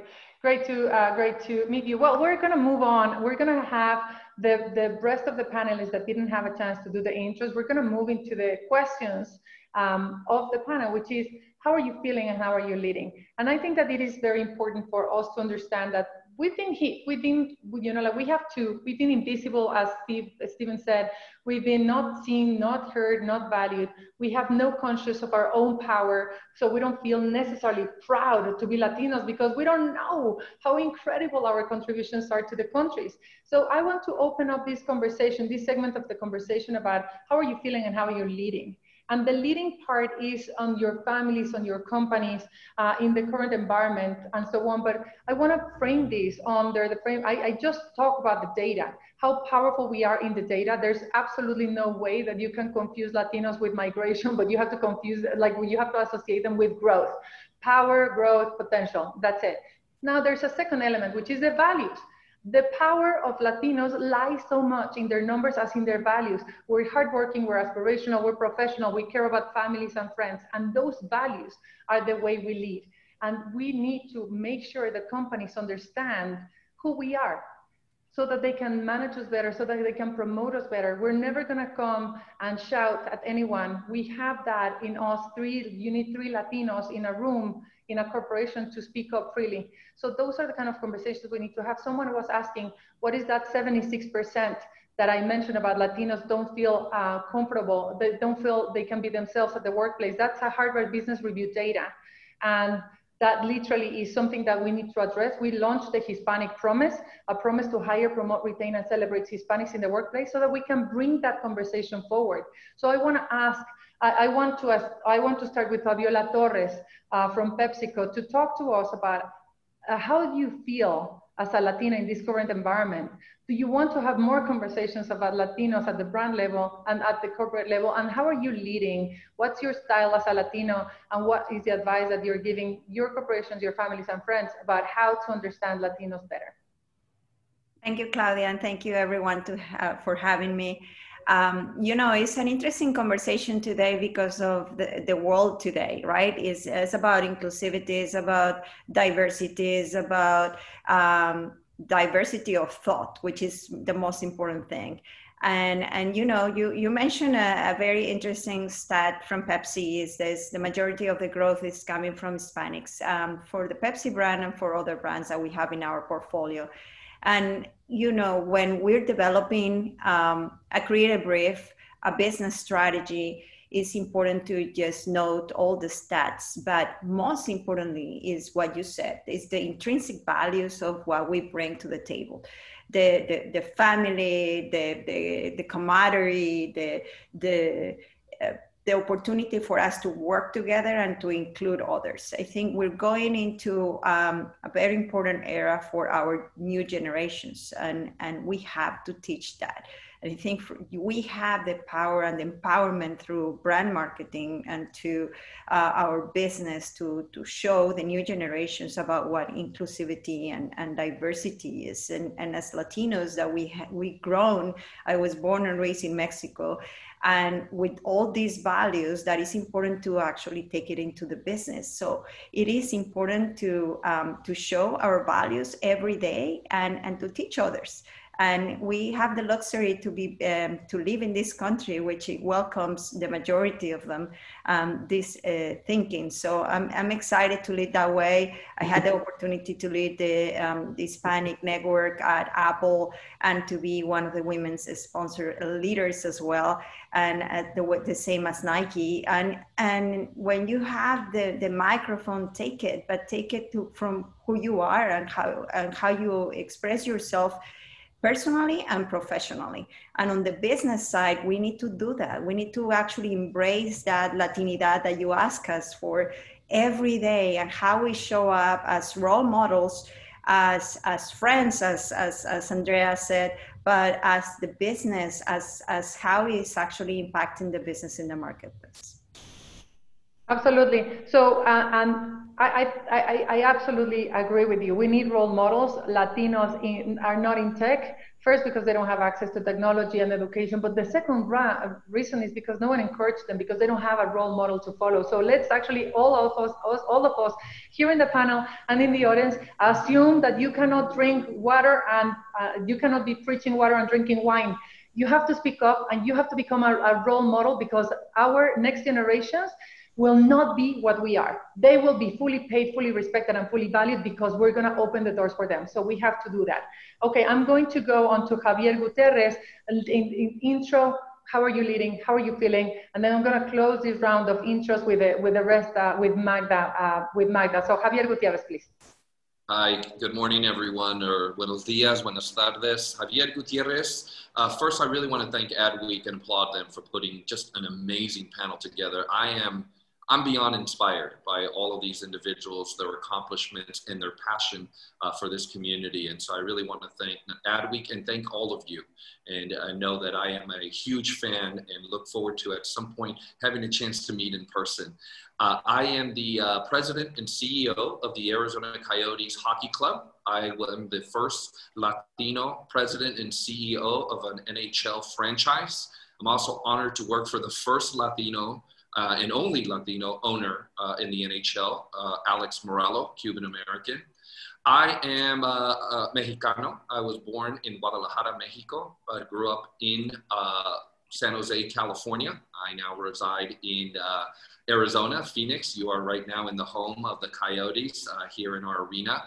Great to uh, great to meet you. Well, we're going to move on. We're going to have the the rest of the panelists that didn't have a chance to do the intros. We're going to move into the questions um, of the panel, which is how are you feeling and how are you leading? And I think that it is very important for us to understand that we've been hit, we've been, you know, like we have to, we've been invisible, as Steve, Stephen said, we've been not seen, not heard, not valued. We have no conscious of our own power. So we don't feel necessarily proud to be Latinos because we don't know how incredible our contributions are to the countries. So I want to open up this conversation, this segment of the conversation about how are you feeling and how are you leading? And the leading part is on your families, on your companies, uh, in the current environment, and so on. But I want to frame this under the frame. I, I just talk about the data, how powerful we are in the data. There's absolutely no way that you can confuse Latinos with migration, (laughs) but you have to confuse, like, you have to associate them with growth, power, growth, potential. That's it. Now, there's a second element, which is the values. The power of Latinos lies so much in their numbers as in their values. We're hardworking, we're aspirational, we're professional, we care about families and friends, and those values are the way we lead. And we need to make sure that companies understand who we are so that they can manage us better, so that they can promote us better. We're never gonna come and shout at anyone. We have that in us three, you need three Latinos in a room in a corporation to speak up freely. So those are the kind of conversations we need to have. Someone was asking, what is that 76% that I mentioned about Latinos don't feel uh, comfortable, they don't feel they can be themselves at the workplace. That's a Harvard Business Review data. And that literally is something that we need to address. We launched the Hispanic Promise, a promise to hire, promote, retain, and celebrate Hispanics in the workplace so that we can bring that conversation forward. So I want to ask I, want to ask, I want to start with Fabiola Torres uh, from PepsiCo to talk to us about uh, how you feel as a Latina in this current environment. Do you want to have more conversations about Latinos at the brand level and at the corporate level? And how are you leading? What's your style as a Latino? And what is the advice that you're giving your corporations, your families, and friends about how to understand Latinos better? Thank you, Claudia, and thank you everyone to for having me. Um, you know, it's an interesting conversation today because of the, the world today, right? It's, it's about inclusivity, it's about diversity, it's about um, diversity of thought, which is the most important thing. And, and you know, you, you mentioned a, a very interesting stat from Pepsi is this, the majority of the growth is coming from Hispanics um, for the Pepsi brand and for other brands that we have in our portfolio. And you know, when we're developing um, a creative brief, a business strategy, it's important to just note all the stats. But most importantly, is what you said: is the intrinsic values of what we bring to the table. The, the, the family, the, the, the camaraderie, the, the uh, the opportunity for us to work together and to include others. I think we're going into um, a very important era for our new generations, and, and we have to teach that. And I think for, we have the power and the empowerment through brand marketing and to uh, our business to, to show the new generations about what inclusivity and, and diversity is. And, and as Latinos that we, ha- we grown, I was born and raised in Mexico and with all these values that is important to actually take it into the business. So it is important to um, to show our values every day and and to teach others and we have the luxury to be um, to live in this country which welcomes the majority of them um, this uh, thinking. So I'm, I'm excited to lead that way. I had the opportunity to lead the, um, the hispanic network at apple and to be one of the women's sponsor leaders as well and at the, the same as nike. And and when you have the, the microphone take it but take it to, from who you are and how and how you express yourself personally and professionally. And on the business side, we need to do that. We need to actually embrace that Latinidad that you ask us for every day and how we show up as role models, as, as friends, as, as, as Andrea said, but as the business, as, as how it's actually impacting the business in the marketplace. Absolutely. So, uh, and I, I, I, absolutely agree with you. We need role models. Latinos in, are not in tech. First, because they don't have access to technology and education. But the second reason is because no one encouraged them because they don't have a role model to follow. So let's actually all of us, all of us here in the panel and in the audience, assume that you cannot drink water and uh, you cannot be preaching water and drinking wine. You have to speak up and you have to become a, a role model because our next generations will not be what we are. They will be fully paid, fully respected, and fully valued because we're going to open the doors for them. So we have to do that. Okay, I'm going to go on to Xavier Gutierrez in, in intro. How are you leading? How are you feeling? And then I'm going to close this round of intros with the, with the rest uh, with Magda. Uh, with Magda. So Xavier Gutierrez, please. Hi, good morning, everyone, or buenos dias, buenas tardes. Xavier Gutierrez. Uh, first, I really want to thank Adweek and applaud them for putting just an amazing panel together. I am I'm beyond inspired by all of these individuals, their accomplishments, and their passion uh, for this community. And so I really want to thank Adweek and thank all of you. And I know that I am a huge fan and look forward to at some point having a chance to meet in person. Uh, I am the uh, president and CEO of the Arizona Coyotes Hockey Club. I am the first Latino president and CEO of an NHL franchise. I'm also honored to work for the first Latino uh, and only Latino owner uh, in the NHL, uh, Alex Meruelo, Cuban American. I am a Mexicano. I was born in Guadalajara, Mexico, but grew up in uh, San Jose, California. I now reside in uh, Arizona, Phoenix. You are right now in the home of the Coyotes uh, here in our arena.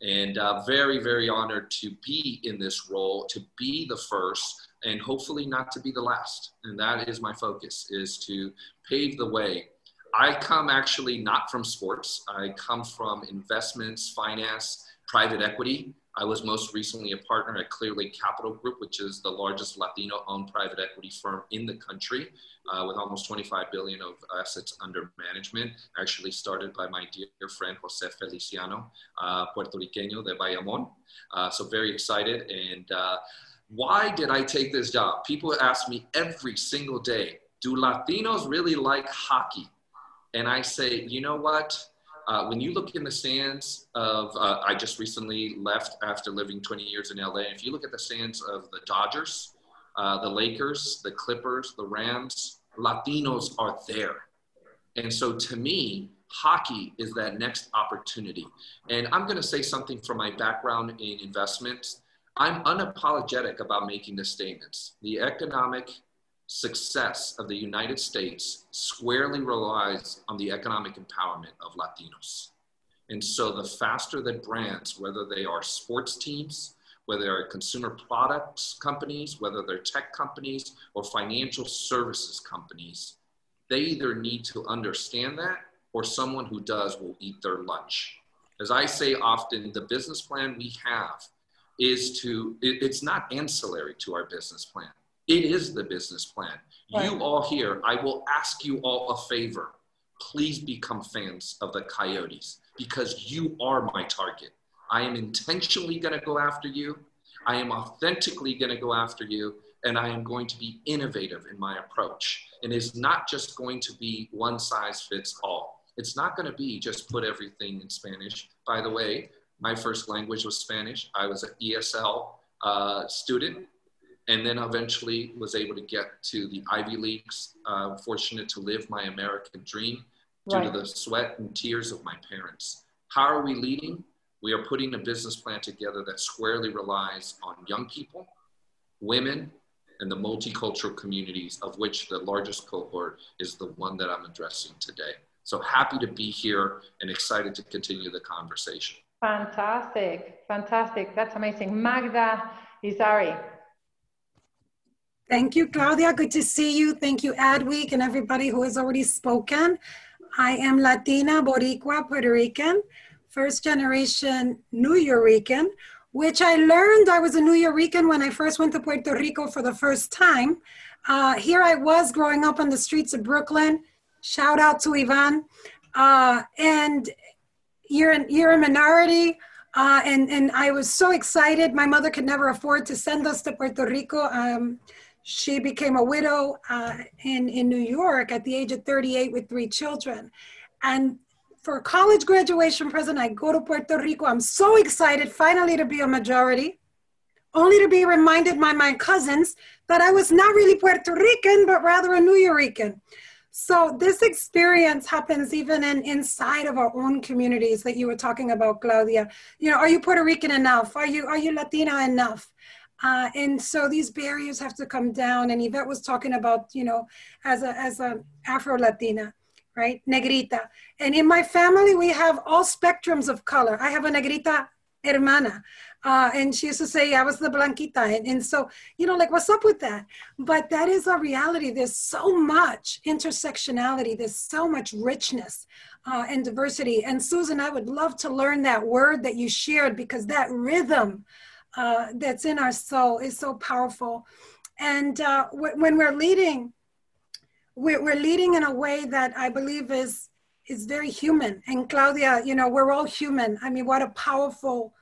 And very, very honored to be in this role, to be the first and hopefully not to be the last. And that is my focus is to pave the way. I come actually not from sports. I come from investments, finance, private equity. I was most recently a partner at Clearlake Capital Group, which is the largest Latino-owned private equity firm in the country, uh, with almost 25 billion of assets under management. Actually started by my dear friend Jose Feliciano, uh, Puerto Riqueño de Bayamon. Uh, so very excited and uh, why did I take this job? People ask me every single day, do Latinos really like hockey? And I say, you know what? Uh, when you look in the stands of, uh, I just recently left after living 20 years in LA. If you look at the stands of the Dodgers, uh, the Lakers, the Clippers, the Rams, Latinos are there. And so to me, hockey is that next opportunity. And I'm going to say something from my background in investments I'm unapologetic about making this statement. The economic success of the United States squarely relies on the economic empowerment of Latinos. And so the faster that brands, whether they are sports teams, whether they're consumer products companies, whether they're tech companies or financial services companies, they either need to understand that or someone who does will eat their lunch. As I say often, the business plan we have is to, it, it's not ancillary to our business plan. It is the business plan. Right. You all here, I will ask you all a favor. Please become fans of the Coyotes because you are my target. I am intentionally going to go after you. I am authentically going to go after you. and I am going to be innovative in my approach. And it's not just going to be one size fits all. It's not going to be just put everything in Spanish. By the way, my first language was Spanish. I was an ESL uh, student and then eventually was able to get to the Ivy Leagues. Uh, fortunate to live my American dream due right. to the sweat and tears of my parents. How are we leading? We are putting a business plan together that squarely relies on young people, women, and the multicultural communities, of which the largest cohort is the one that I'm addressing today. So happy to be here and excited to continue the conversation. Fantastic, fantastic. That's amazing. Magda Yrizarry. Thank you, Claudia. Good to see you. Thank you, Adweek, and everybody who has already spoken. I am Latina, Boricua, Puerto Rican, first generation Nuyorican, which I learned I was a Nuyorican when I first went to Puerto Rico for the first time. Uh, here I was growing up on the streets of Brooklyn. Shout out to Ivan. Uh, and you're, in, you're a minority. Uh, and, and I was so excited. My mother could never afford to send us to Puerto Rico. Um, she became a widow uh, in, in New York at the age of 38 with three children. And for college graduation present, I go to Puerto Rico. I'm so excited finally to be a majority, only to be reminded by my cousins that I was not really Puerto Rican, but rather a Nuyorican. So this experience happens even in inside of our own communities that you were talking about, Claudia. You know, are you Puerto Rican enough? Are you are you Latina enough? Uh, and so these barriers have to come down. And Yvette was talking about, you know, as a as a Afro Latina, right, negrita. And in my family, we have all spectrums of color. I have a negrita hermana. Uh, and she used to say, I was the blanquita. And, and so, you know, like, what's up with that? But that is a reality. There's so much intersectionality, there's so much richness uh, and diversity. And Susan, I would love to learn that word that you shared because that rhythm uh, that's in our soul is so powerful. And uh, w- when we're leading, we're, we're leading in a way that I believe is is very human. And Claudia, you know, we're all human. I mean, what a powerful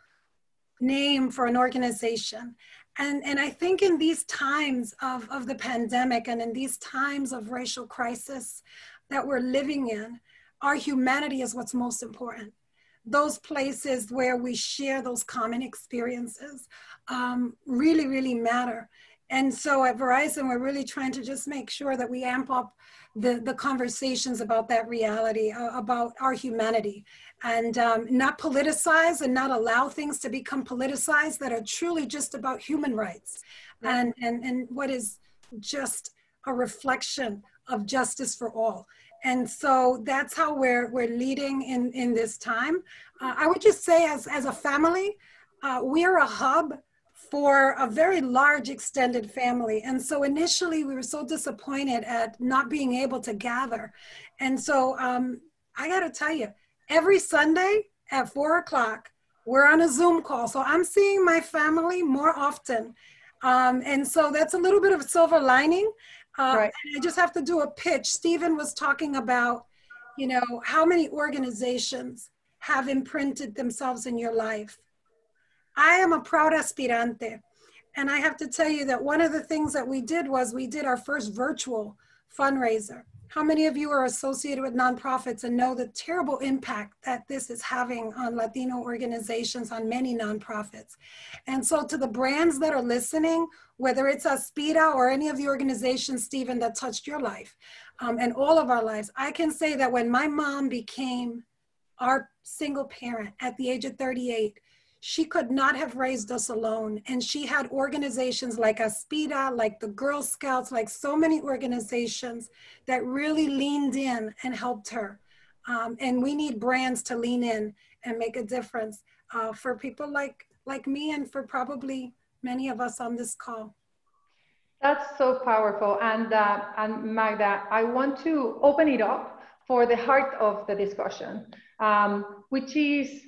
name for an organization. And, and I think in these times of, of the pandemic and in these times of racial crisis that we're living in, our humanity is what's most important those places where we share those common experiences um, really, really matter. And so at Verizon, we're really trying to just make sure that we amp up the, the conversations about that reality, uh, about our humanity, and um, not politicize and not allow things to become politicized that are truly just about human rights and, and, and what is just a reflection of justice for all. And so that's how we're, we're leading in, in this time. Uh, I would just say as, as a family, uh, we're a hub for a very large extended family. And so initially we were so disappointed at not being able to gather. And so um, I gotta tell you, every Sunday at four o'clock, we're on a Zoom call. So I'm seeing my family more often. Um, and so that's a little bit of a silver lining. Uh, right. I just have to do a pitch. Stephen was talking about, you know, how many organizations have imprinted themselves in your life. I am a proud aspirante. And I have to tell you that one of the things that we did was we did our first virtual fundraiser. How many of you are associated with nonprofits and know the terrible impact that this is having on Latino organizations, on many nonprofits? And so, to the brands that are listening, whether it's Aspira or any of the organizations, Stephen, that touched your life um, and all of our lives, I can say that when my mom became our single parent at the age of 38, she could not have raised us alone. And she had organizations like ASPIRA, like the Girl Scouts, like so many organizations that really leaned in and helped her. Um, and we need brands to lean in and make a difference uh, for people like, like me and for probably many of us on this call. That's so powerful. And, uh, and Magda, I want to open it up for the heart of the discussion, um, which is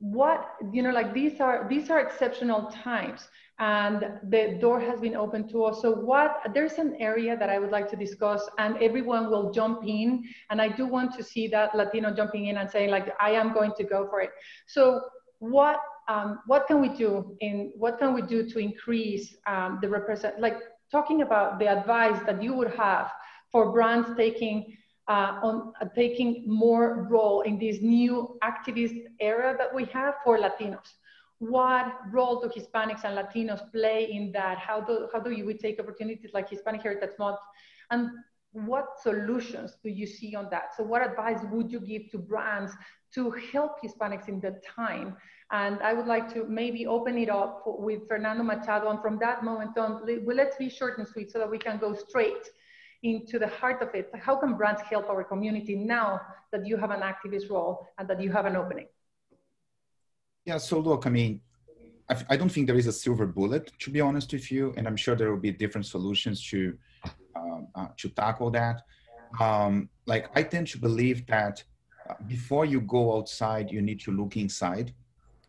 what you know like these are these are exceptional times and the door has been open to us. So what there's an area that i would like to discuss and everyone will jump in and i do want to see that latino jumping in and saying like i am going to go for it. So what um, what can we do in what can we do to increase um, the represent like talking about the advice that you would have for brands taking uh, on uh, taking more role in this new activist era that we have for Latinos. What role do Hispanics and Latinos play in that? How do, how do we take opportunities like Hispanic Heritage Month? And what solutions do you see on that? So what advice would you give to brands to help Hispanics in that time? And I would like to maybe open it up for, with Fernando Machado. And from that moment on, let's be short and sweet so that we can go straight into the heart of it. How can brands help our community now that you have an activist role and that you have an opening? Yeah, so look, I mean, I, don't think there is a silver bullet, to be honest with you, and I'm sure there will be different solutions to uh, uh, to tackle that. Um, like I tend to believe that uh, before you go outside, you need to look inside.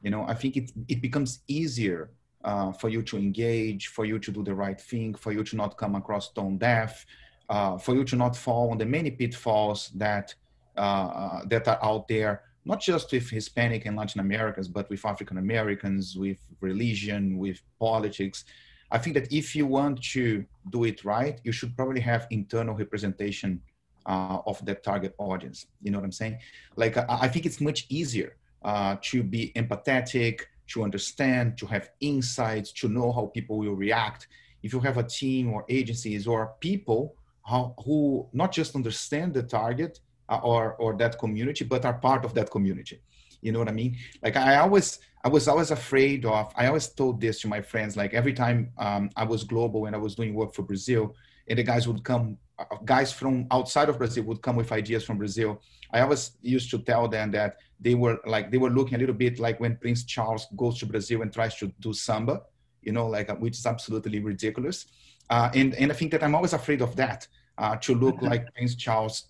You know, I think it it becomes easier uh, for you to engage, for you to do the right thing, for you to not come across tone deaf, uh, for you to not fall on the many pitfalls that uh, uh, that are out there, not just with Hispanic and Latin Americans, but with African Americans, with religion, with politics. I think that if you want to do it right, you should probably have internal representation uh, of that target audience. You know what I'm saying? Like, I, think it's much easier uh, to be empathetic, to understand, to have insights, to know how people will react. If you have a team or agencies or people how, who not just understand the target uh, or or that community, but are part of that community. You know what I mean? Like I always, I was always afraid of. I always told this to my friends. Like every time um, I was global and I was doing work for Brazil, and the guys would come, uh, guys from outside of Brazil would come with ideas from Brazil. I always used to tell them that they were like they were looking a little bit like when Prince Charles goes to Brazil and tries to do samba, you know, like which is absolutely ridiculous. Uh, and, and I think that I'm always afraid of that, uh, to look mm-hmm. like Prince Charles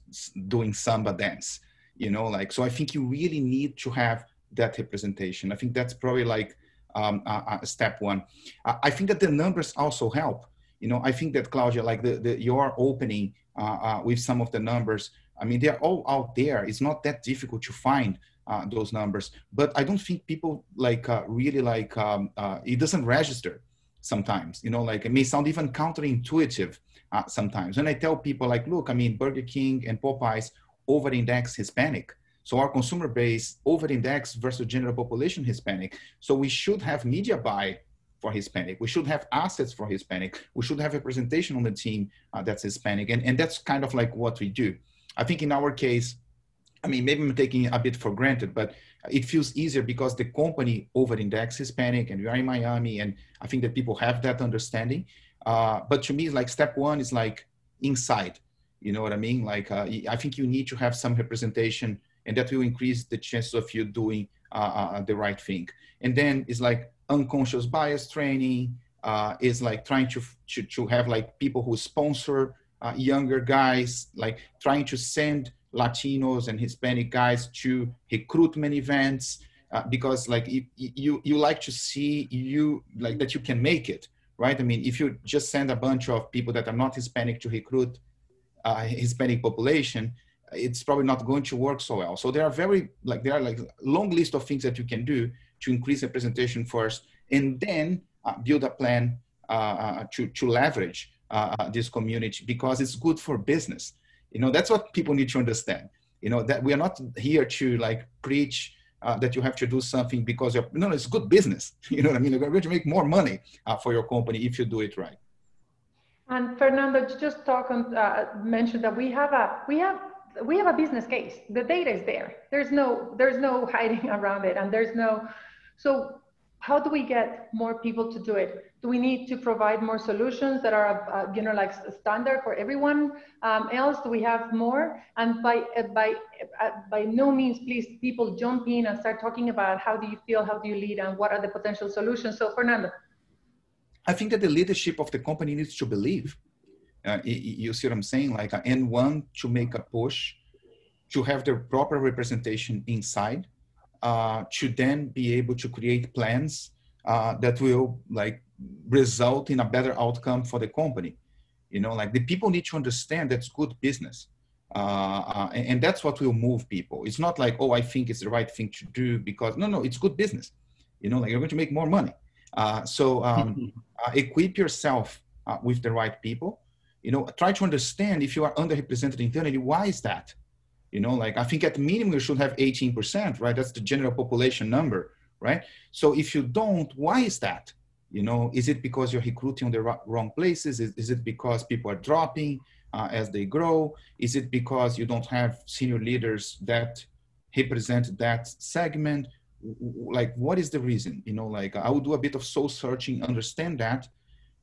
doing samba dance, you know, like, so I think you really need to have that representation. I think that's probably like um, uh, step one. I think that the numbers also help. You know, I think that Claudia, like the, the your opening uh, uh, with some of the numbers, I mean, they're all out there. It's not that difficult to find uh, those numbers, but I don't think people like really like um, it doesn't register sometimes you know like it may sound even counterintuitive uh, sometimes. When i tell people like look i mean burger king and popeyes over index hispanic so our consumer base over index versus general population hispanic so we should have media buy for hispanic. We should have assets for hispanic. We should have representation on the team uh, that's hispanic. And, and that's kind of like what we do. I think in our case i mean maybe i'm taking a bit for granted but it feels easier because the company over index Hispanic and we are in Miami. And I think that people have that understanding. Uh, but to me, like step one is like inside, you know what I mean? Like, uh, I think you need to have some representation and that will increase the chances of you doing uh, uh the right thing. And then it's like unconscious bias training, uh, is like trying to, to, to have like people who sponsor uh, younger guys, like trying to send Latinos and Hispanic guys to recruitment events uh, because like you, you like to see you like that you can make it right? I mean if you just send a bunch of people that are not hispanic to recruit uh, hispanic population it's probably not going to work so well. So there are very like there are like long list of things that you can do to increase representation first and then uh, build a plan uh, uh, to, to leverage uh, this community because it's good for business you know, that's what people need to understand. You know, that we are not here to like preach uh, that you have to do something because you're, no, it's good business. (laughs) You know what I mean? You're going to make more money uh, for your company if you do it right. And Fernando, you just talk on, uh, mentioned that we have a, we have, we have a business case. The data is there. There's no, there's no (laughs) hiding around it. And there's no, so how do we get more people to do it? do we need to provide more solutions that are uh, you know like standard for everyone um, else? Do we have more? And by uh, by uh, by no means please people jump in and start talking about how do you feel how do you lead and what are the potential solutions. So fernando. I think that the leadership of the company needs to believe uh, you see what i'm saying? Like and one to make a push to have the proper representation inside uh, to then be able to create plans uh, that will like result in a better outcome for the company. You know, like the people need to understand that's good business. Uh, uh, and, and, that's what will move people. It's not like, oh, I think it's the right thing to do because no, no, it's good business. You know, like you're going to make more money. Uh, so um, uh, equip yourself uh, with the right people. You know, try to understand if you are underrepresented internally, why is that? You know, like I think at minimum you should have 18%, right? That's the general population number, right? So if you don't, why is that? You know, is it because you're recruiting on the wrong places? Is, is it because people are dropping uh, as they grow? Is it because you don't have senior leaders that represent that segment? Like, what is the reason? You know, like I would do a bit of soul searching, understand that,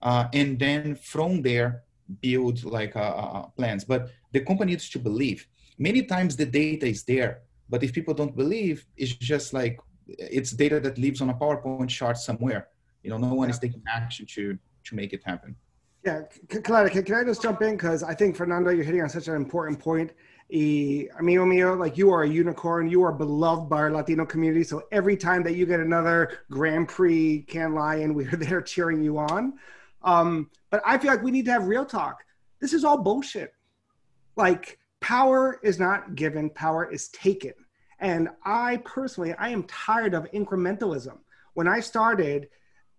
uh, and then from there build like uh, plans. But the company needs to believe. Many times the data is there, but if people don't believe, it's just like it's data that lives on a PowerPoint chart somewhere you know no one is taking action to to make it happen yeah Clara, can, can i just jump in because i think fernando you're hitting on such an important point y, amigo mío, like you are a unicorn. You are beloved by our Latino community. So every time that you get another Grand Prix Cannes Lion, we're (laughs) there cheering you on. Um, but I feel like we need to have real talk. This is all bullshit. Like power is not given, power is taken. And I personally, I am tired of incrementalism. When I started,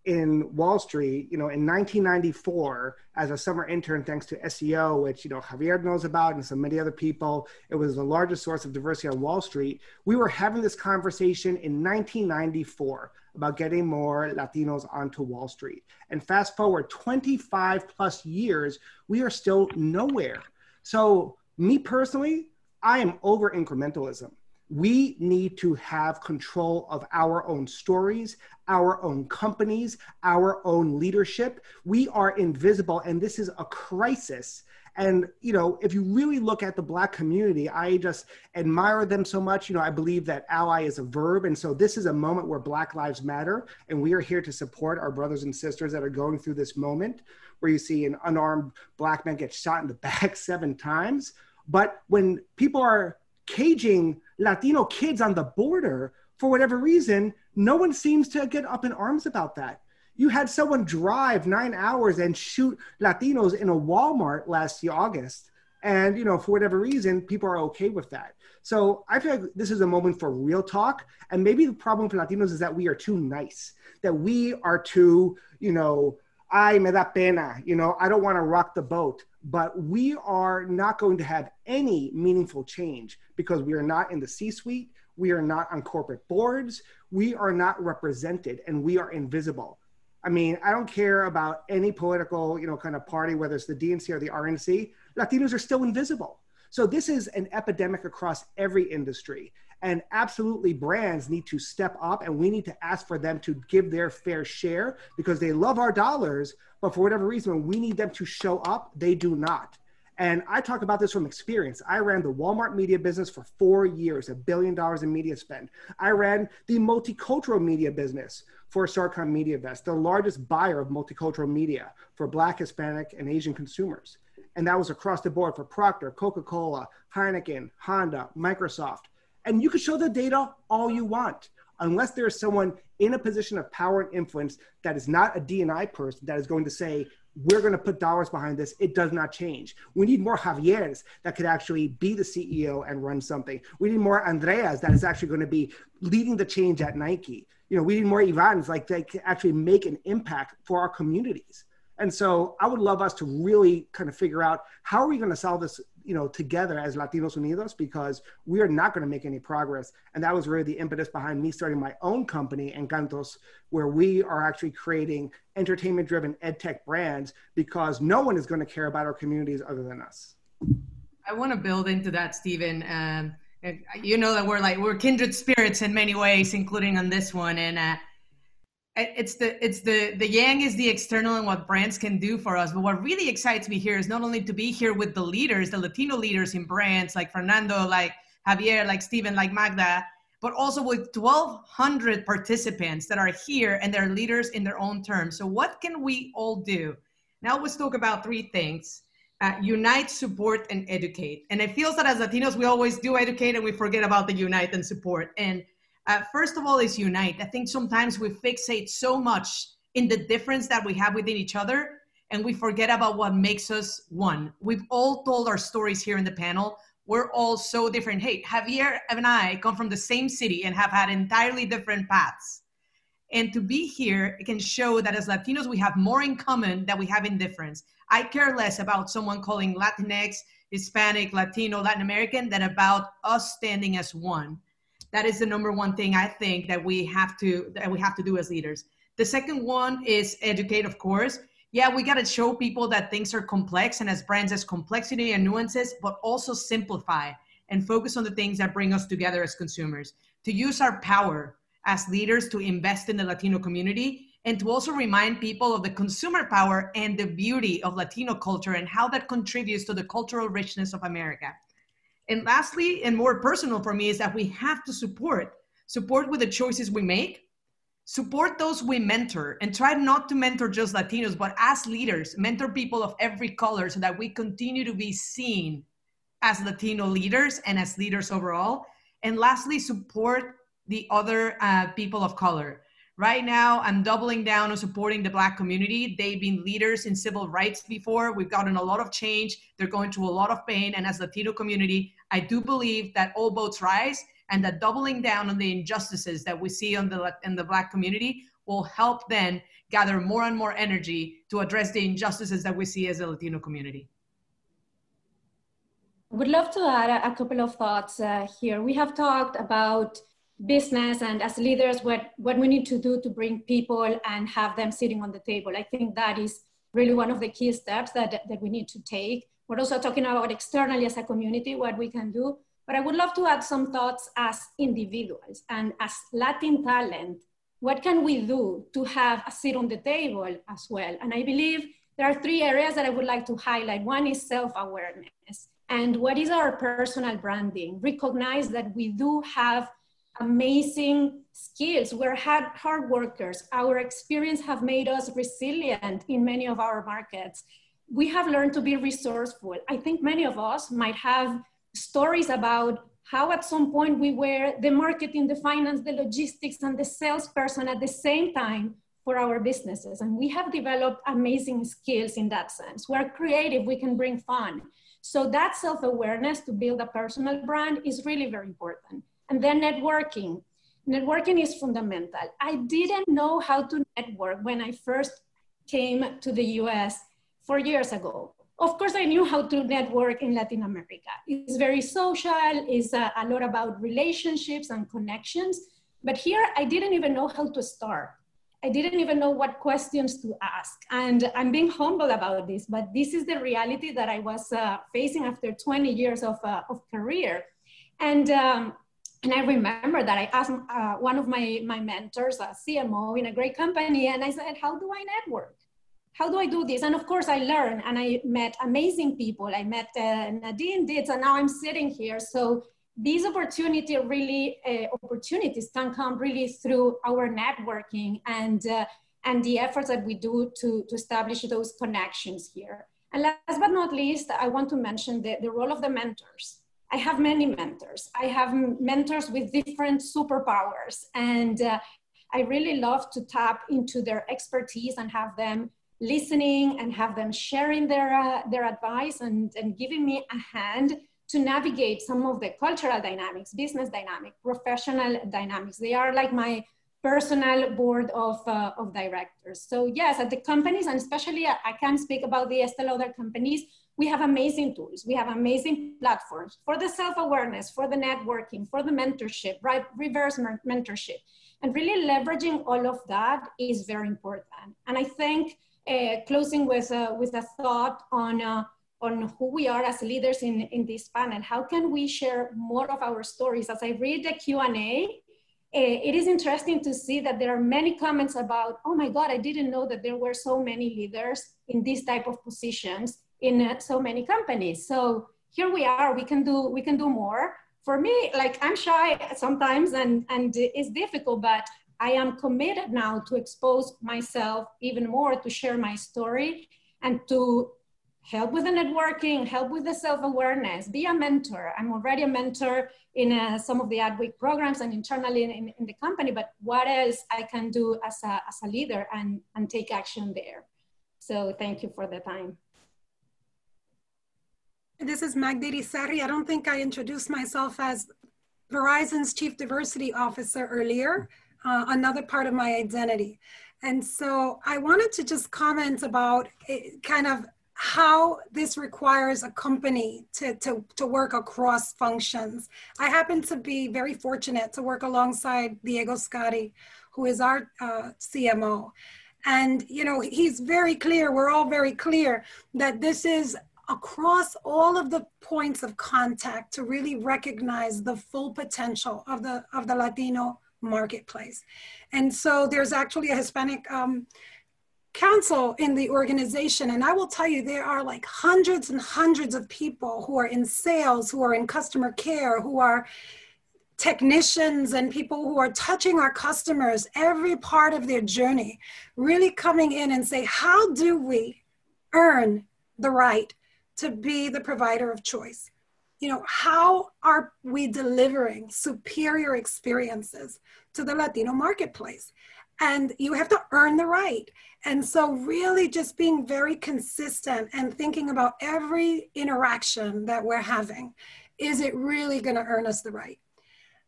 in Wall Street, you know, in 1994 as a summer intern, thanks to SEO, which, you know, Xavier knows about and so many other people. It was the largest source of diversity on Wall Street. We were having this conversation in 1994 about getting more Latinos onto Wall Street. And fast forward 25 plus years, we are still nowhere. So, me personally, I am over incrementalism we need to have control of our own stories, our own companies, our own leadership. We are invisible, and this is a crisis. And, you know, if you really look at the Black community, I just admire them so much. You know, I believe that ally is a verb. And so this is a moment where Black Lives Matter. And we are here to support our brothers and sisters that are going through this moment where you see an unarmed Black man get shot in the (laughs) back seven times. But when people are caging Latino kids on the border for whatever reason, no one seems to get up in arms about that. You had someone drive nine hours and shoot Latinos in a Walmart last August. And, you know, for whatever reason, people are okay with that. So I feel like this is a moment for real talk. And maybe the problem for Latinos is that we are too nice, that we are too, you know, ay, me da pena, you know, I don't want to rock the boat. But we are not going to have any meaningful change because we are not in the C suite, we are not on corporate boards, we are not represented, and we are invisible. I mean, I don't care about any political, you know, kind of party, whether it's the DNC or the RNC. Latinos are still invisible. So this is an epidemic across every industry. And absolutely, brands need to step up and we need to ask for them to give their fair share because they love our dollars. But for whatever reason, when we need them to show up, they do not. And I talk about this from experience. I ran the Walmart media business for four years, a billion dollars in media spend. I ran the multicultural media business for Starcom MediaVest, the largest buyer of multicultural media for Black, Hispanic, and Asian consumers. And that was across the board for Procter, Coca Cola, Heineken, Honda, Microsoft. And you can show the data all you want. Unless there's someone in a position of power and influence that is not a DNI person that is going to say, we're going to put dollars behind this. It does not change. We need more Xavier's that could actually be the CEO and run something. We need more Andreas that is actually going to be leading the change at Nike. You know, we need more Ivans like that can actually make an impact for our communities. And so I would love us to really kind of figure out how are we going to solve this, you know, together as Latinos Unidos because we are not going to make any progress. And that was really the impetus behind me starting my own company, Encantos, where we are actually creating entertainment-driven edtech brands because no one is going to care about our communities other than us. I want to build into that, Stephen. Um, you know that we're like we're kindred spirits in many ways, including on this one, and. Uh, it's the it's the the yang is the external and what brands can do for us. But what really excites me here is not only to be here with the leaders the latino leaders in brands like fernando like xavier like Stephen, like magda but also with 1200 participants that are here and they're leaders in their own terms. So what can we all do? Now let's talk about three things. Uh, unite support and educate. And it feels that as latinos we always do educate and we forget about the unite and support. And uh, first of all is unite. I think sometimes we fixate so much in the difference that we have within each other and we forget about what makes us one. We've all told our stories here in the panel. We're all so different. Hey xavier and i come from the same city and have had entirely different paths. And to be here, it can show that as Latinos, we have more in common than we have in difference. I care less about someone calling Latinx, Hispanic, Latino, Latin American than about us standing as one. That is the number one thing I think that we have to that we have to do as leaders. The second one is educate, of course. Yeah, we got to show people that things are complex and as brands as complexity and nuances, but also simplify and focus on the things that bring us together as consumers. To use our power as leaders to invest in the Latino community and to also remind people of the consumer power and the beauty of Latino culture and how that contributes to the cultural richness of America. And lastly, and more personal for me, is that we have to support support with the choices we make, support those we mentor, and try not to mentor just Latinos, but as leaders, mentor people of every color so that we continue to be seen as Latino leaders and as leaders overall. And lastly, support the other uh, people of color. Right now, I'm doubling down on supporting the Black community. They've been leaders in civil rights before. We've gotten a lot of change. They're going through a lot of pain. And as Latino community, I do believe that all boats rise and that doubling down on the injustices that we see on the, in the Black community will help then gather more and more energy to address the injustices that we see as a Latino community. Would love to add a, couple of thoughts uh, here. We have talked about business and as leaders what, what we need to do to bring people and have them sitting on the table. I think that is really one of the key steps that, that we need to take. We're also talking about externally as a community, what we can do. But I would love to add some thoughts as individuals and as Latin talent. What can we do to have a seat on the table as well? And I believe there are three areas that I would like to highlight. One is self awareness. And what is our personal branding? Recognize that we do have amazing skills. We're hard, hard workers. Our experience have made us resilient in many of our markets. We have learned to be resourceful. I think many of us might have stories about how at some point we were the marketing, the finance, the logistics, and the salesperson at the same time for our businesses. And we have developed amazing skills in that sense. We're creative, we can bring fun. So that self-awareness to build a personal brand is really very important. And then networking. Networking is fundamental. I didn't know how to network when I first came to the US four years ago. Of course, I knew how to network in Latin America. It's very social, it's a, a lot about relationships and connections. But here, I didn't even know how to start. I didn't even know what questions to ask. And I'm being humble about this, but this is the reality that I was uh, facing after 20 years of, uh, of career. And um, and I remember that I asked uh, one of my, my mentors, a CMO in a great company, and I said, How do I network? How do I do this? And of course, I learned and I met amazing people. I met uh, Nadine Dietz, and now I'm sitting here. So these opportunity really uh, opportunities can come really through our networking and uh, and the efforts that we do to, to establish those connections here. And last but not least, I want to mention the, the role of the mentors I have many mentors. I have mentors with different superpowers, and uh, I really love to tap into their expertise and have them listening and have them sharing their, uh, their advice and, and giving me a hand to navigate some of the cultural dynamics, business dynamic, professional dynamics. They are like my personal board of, uh, of directors. So yes, at the companies, and especially I, I can speak about the Estee Lauder companies, we have amazing tools. We have amazing platforms for the self-awareness, for the networking, for the mentorship, right? Reverse mentorship. And really leveraging all of that is very important. And I think uh, closing with, uh, with a thought on, uh, on who we are as leaders in, in this panel, how can we share more of our stories? As I read the Q&A, uh, it is interesting to see that there are many comments about, oh my God, I didn't know that there were so many leaders in these type of positions in uh, so many companies. So here we are, we can do, we can do more. For me, like I'm shy sometimes and, and it's difficult, but I am committed now to expose myself even more, to share my story and to help with the networking, help with the self-awareness, be a mentor. I'm already a mentor in uh, some of the Adweek programs and internally in, in, in, the company, but what else I can do as a, as a leader and, and take action there. So thank you for the time. This is Magda Yrizarry. I don't think I introduced myself as Verizon's Chief Diversity Officer earlier. Uh, another part of my identity. And so I wanted to just comment about it, kind of how this requires a company to, to, to work across functions. I happen to be very fortunate to work alongside Diego Scotti, who is our uh, CMO. And, you know, he's very clear, we're all very clear that this is across all of the points of contact to really recognize the full potential of the, of the Latino marketplace. And so there's actually a Hispanic um, council in the organization. And I will tell you, there are like hundreds and hundreds of people who are in sales, who are in customer care, who are technicians and people who are touching our customers every part of their journey, really coming in and say, how do we earn the right to be the provider of choice? You know, how are we delivering superior experiences to the Latino marketplace? And you have to earn the right. And so, really, just being very consistent and thinking about every interaction that we're having is it really going to earn us the right?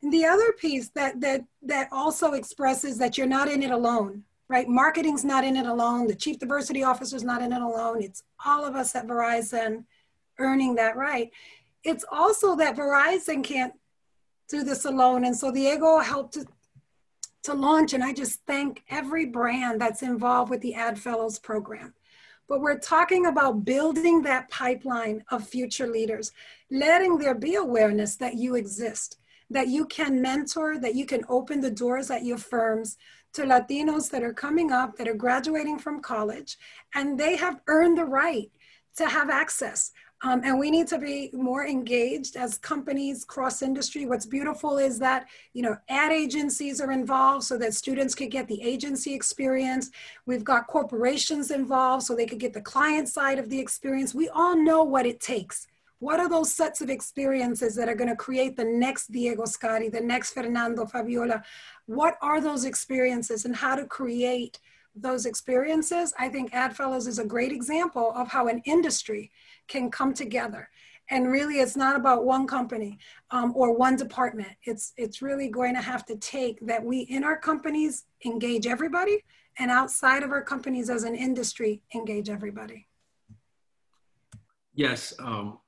the other piece that that that also expresses that you're not in it alone right marketing's not in it alone the chief diversity officer's not in it alone it's all of us at verizon earning that right it's also that verizon can't do this alone and so diego helped to to launch and i just thank every brand that's involved with the ad fellows program but we're talking about building that pipeline of future leaders letting there be awareness that you exist that you can mentor, that you can open the doors at your firms to Latinos that are coming up, that are graduating from college, and they have earned the right to have access. Um, and we need to be more engaged as companies cross industry. What's beautiful is that you know ad agencies are involved so that students could get the agency experience. We've got corporations involved so they could get the client side of the experience. We all know what it takes what are those sets of experiences that are going to create the next Diego Scotti, the next Fernando Fabiola? What are those experiences and how to create those experiences? I think AdFellows is a great example of how an industry can come together. And really, it's not about one company um, or one department. It's, it's really going to have to take that we in our companies engage everybody and outside of our companies as an industry engage everybody. Yes, um,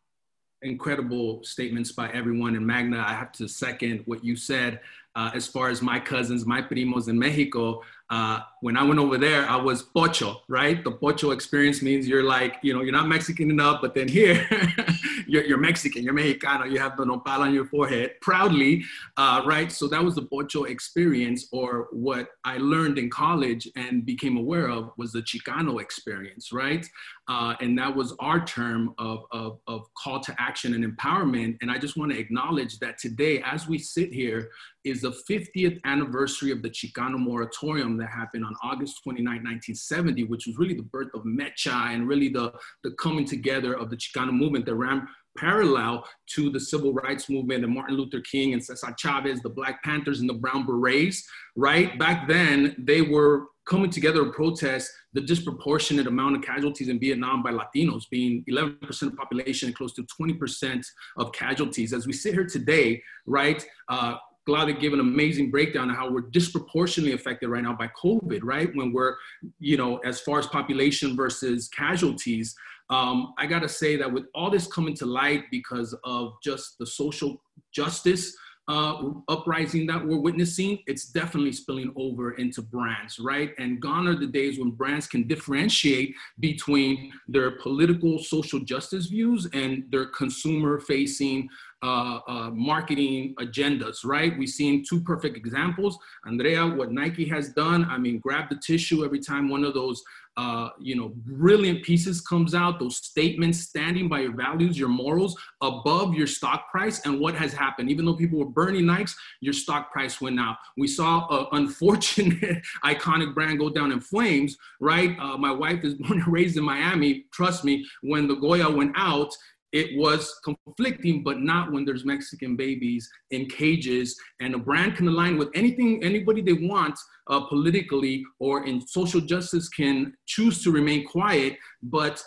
incredible statements by everyone. And Magda, I have to second what you said uh, as far as my cousins, my primos in Mexico. Uh, when I went over there, I was pocho, right? The pocho experience means you're like, you know, you're not Mexican enough, but then here, (laughs) you're, you're, Mexican, you're Mexicano, you have the nopal on your forehead proudly, uh, right? So that was the pocho experience, or what I learned in college and became aware of was the Chicano experience, right? Uh, and that was our term of, of, of call to action and empowerment. And I just want to acknowledge that today, as we sit here, is the 50th anniversary of the Chicano moratorium that happened on August 29, 1970, which was really the birth of MEChA and really the, the coming together of the Chicano movement that ran parallel to the civil rights movement and Martin Luther King and Cesar Chavez, the Black Panthers and the Brown Berets, right? Back then, they were coming together to protest the disproportionate amount of casualties in Vietnam by Latinos, being 11% of the population and close to 20% of casualties. As we sit here today, right, uh, Claudia gave an amazing breakdown of how we're disproportionately affected right now by COVID, right? When we're, you know, as far as population versus casualties, um, I gotta say that with all this coming to light because of just the social justice uh, uprising that we're witnessing, it's definitely spilling over into brands, right? And gone are the days when brands can differentiate between their political social justice views and their consumer facing uh, uh, marketing agendas, right? We've seen two perfect examples. Andrea, what Nike has done, I mean, grab the tissue every time one of those, uh, you know, brilliant pieces comes out, those statements standing by your values, your morals above your stock price. And what has happened? Even though people were burning Nikes, your stock price went out. We saw an unfortunate (laughs) iconic brand go down in flames, right? Uh, my wife is (laughs) born and raised in Miami. Trust me, when the Goya went out, it was conflicting, but not when there's Mexican babies in cages. And a brand can align with anything, anybody they want uh, politically or in social justice can choose to remain quiet. But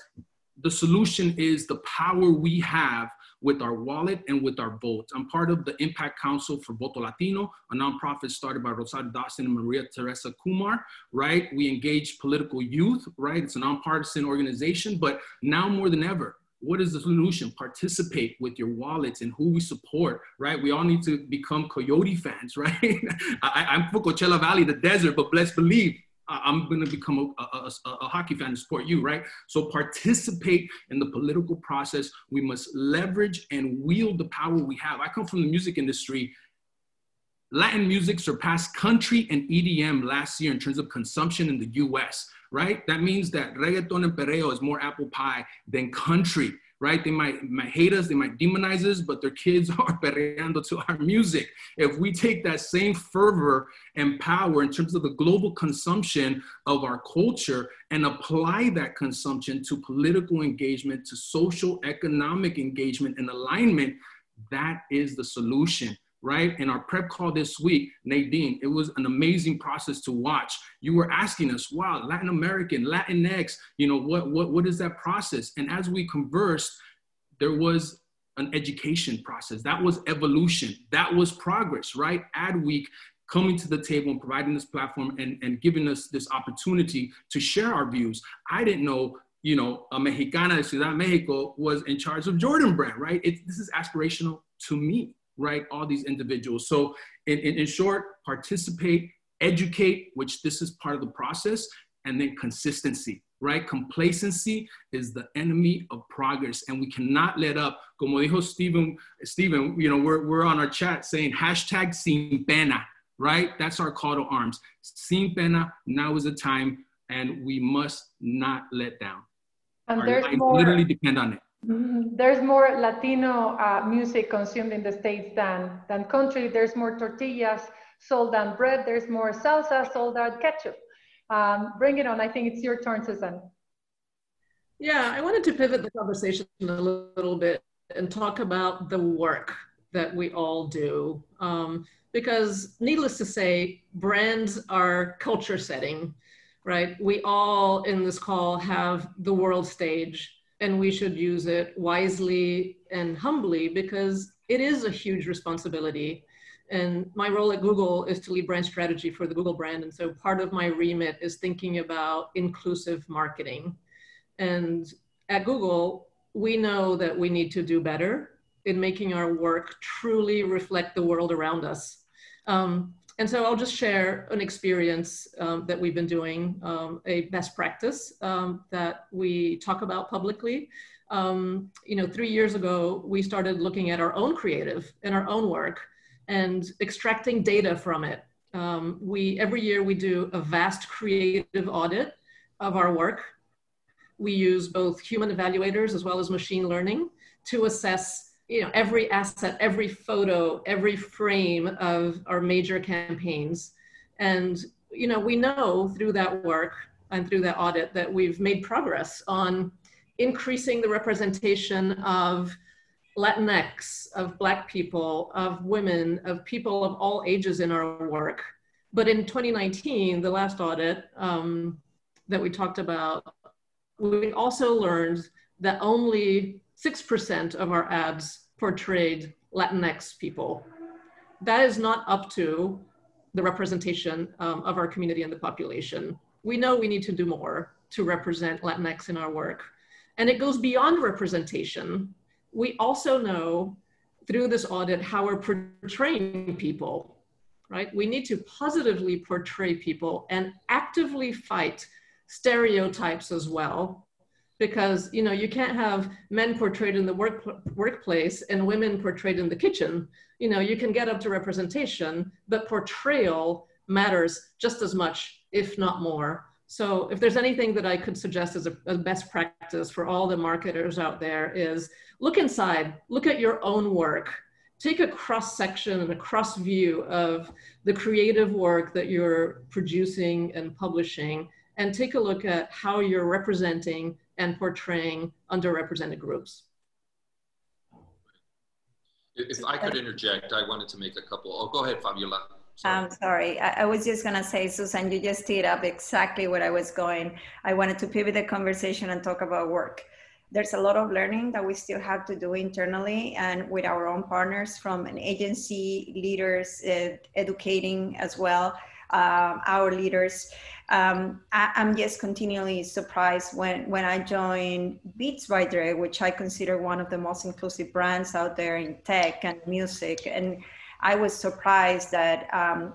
the solution is the power we have with our wallet and with our votes. I'm part of the Impact Council for Voto Latino, a nonprofit started by Rosario Dawson and Maria Teresa Kumar, right? We engage political youth, right? It's a nonpartisan organization, but now more than ever, what is the solution? Participate with your wallets and who we support, right? We all need to become Coyote fans, (laughs) right? I, am for Coachella Valley, the desert, but let's believe I'm going to become a, a, a, a, hockey fan to support you, right? So participate in the political process. We must leverage and wield the power we have. I come from the music industry. Latin music surpassed country and EDM last year in terms of consumption in the US right? That means that reggaeton and perreo is more apple pie than country, right? They might, might hate us, they might demonize us, but their kids (laughs) are perreando to our music. If we take that same fervor and power in terms of the global consumption of our culture and apply that consumption to political engagement, to social economic engagement and alignment, that is the solution right? In our prep call this week, Nadine, it was an amazing process to watch. You were asking us, wow, Latin American, Latinx, you know, what, what, what is that process? And as we conversed, there was an education process. That was evolution. That was progress, right? Adweek coming to the table and providing this platform and, and giving us this opportunity to share our views. I didn't know you know, a Mexicana de Ciudad Mexico was in charge of Jordan Brand, right? It, this is aspirational to me, right? All these individuals. So in, in, in short, participate, educate, which this is part of the process, and then consistency, right? Complacency is the enemy of progress, and we cannot let up. Como dijo Steven, Steven, you know, we're, we're on our chat saying hashtag sin pena, right? That's our call to arms. Sin pena, now is the time, and we must not let down. And our there's more. literally depend on it. Mhm. There's more Latino uh, music consumed in the States than, than country. There's more tortillas sold than bread. There's more salsa sold than ketchup. Um, bring it on. I think it's your turn, Susan. Yeah, I wanted to pivot the conversation a little bit and talk about the work that we all do. Um, because, needless to say, brands are culture setting, right? We all in this call have the world stage and we should use it wisely and humbly because it is a huge responsibility. And my role at Google is to lead brand strategy for the Google brand. And so part of my remit is thinking about inclusive marketing. And at Google, we know that we need to do better in making our work truly reflect the world around us. Um, and so I'll just share an experience um, that we've been doing, um, a best practice um, that we talk about publicly. Um, you know, three years ago, we started looking at our own creative and our own work and extracting data from it. Um, we every year we do a vast creative audit of our work. We use both human evaluators as well as machine learning to assess you know every asset every photo every frame of our major campaigns. And you know we know through that work and through that audit that we've made progress on increasing the representation of latinx of black people of women of people of all ages in our work. But in 2019 the last audit um, that we talked about we also learned that only 6% of our ads portrayed Latinx people. That is not up to the representation um, of our community and the population. We know we need to do more to represent Latinx in our work. And it goes beyond representation. We also know through this audit how we're portraying people, right? We need to positively portray people and actively fight stereotypes as well because you know you can't have men portrayed in the work, workplace and women portrayed in the kitchen. You know you can get up to representation but portrayal matters just as much if not more. So if there's anything that i could suggest as a, a best practice for all the marketers out there is look inside look at your own work. Take a cross section and a cross view of the creative work that you're producing and publishing and take a look at how you're representing and portraying underrepresented groups. If I could interject, I wanted to make a couple. Oh, go ahead, Fabiola. I'm sorry. I, I, was just going to say, Susan, you just teed up exactly what I was going. I wanted to pivot the conversation and talk about work. there's a lot of learning that we still have to do internally and with our own partners from an agency leaders uh, educating as well um, our leaders um, I, am just continually surprised when, when I joined Beats by Dre, which I consider one of the most inclusive brands out there in tech and music. And I was surprised that um,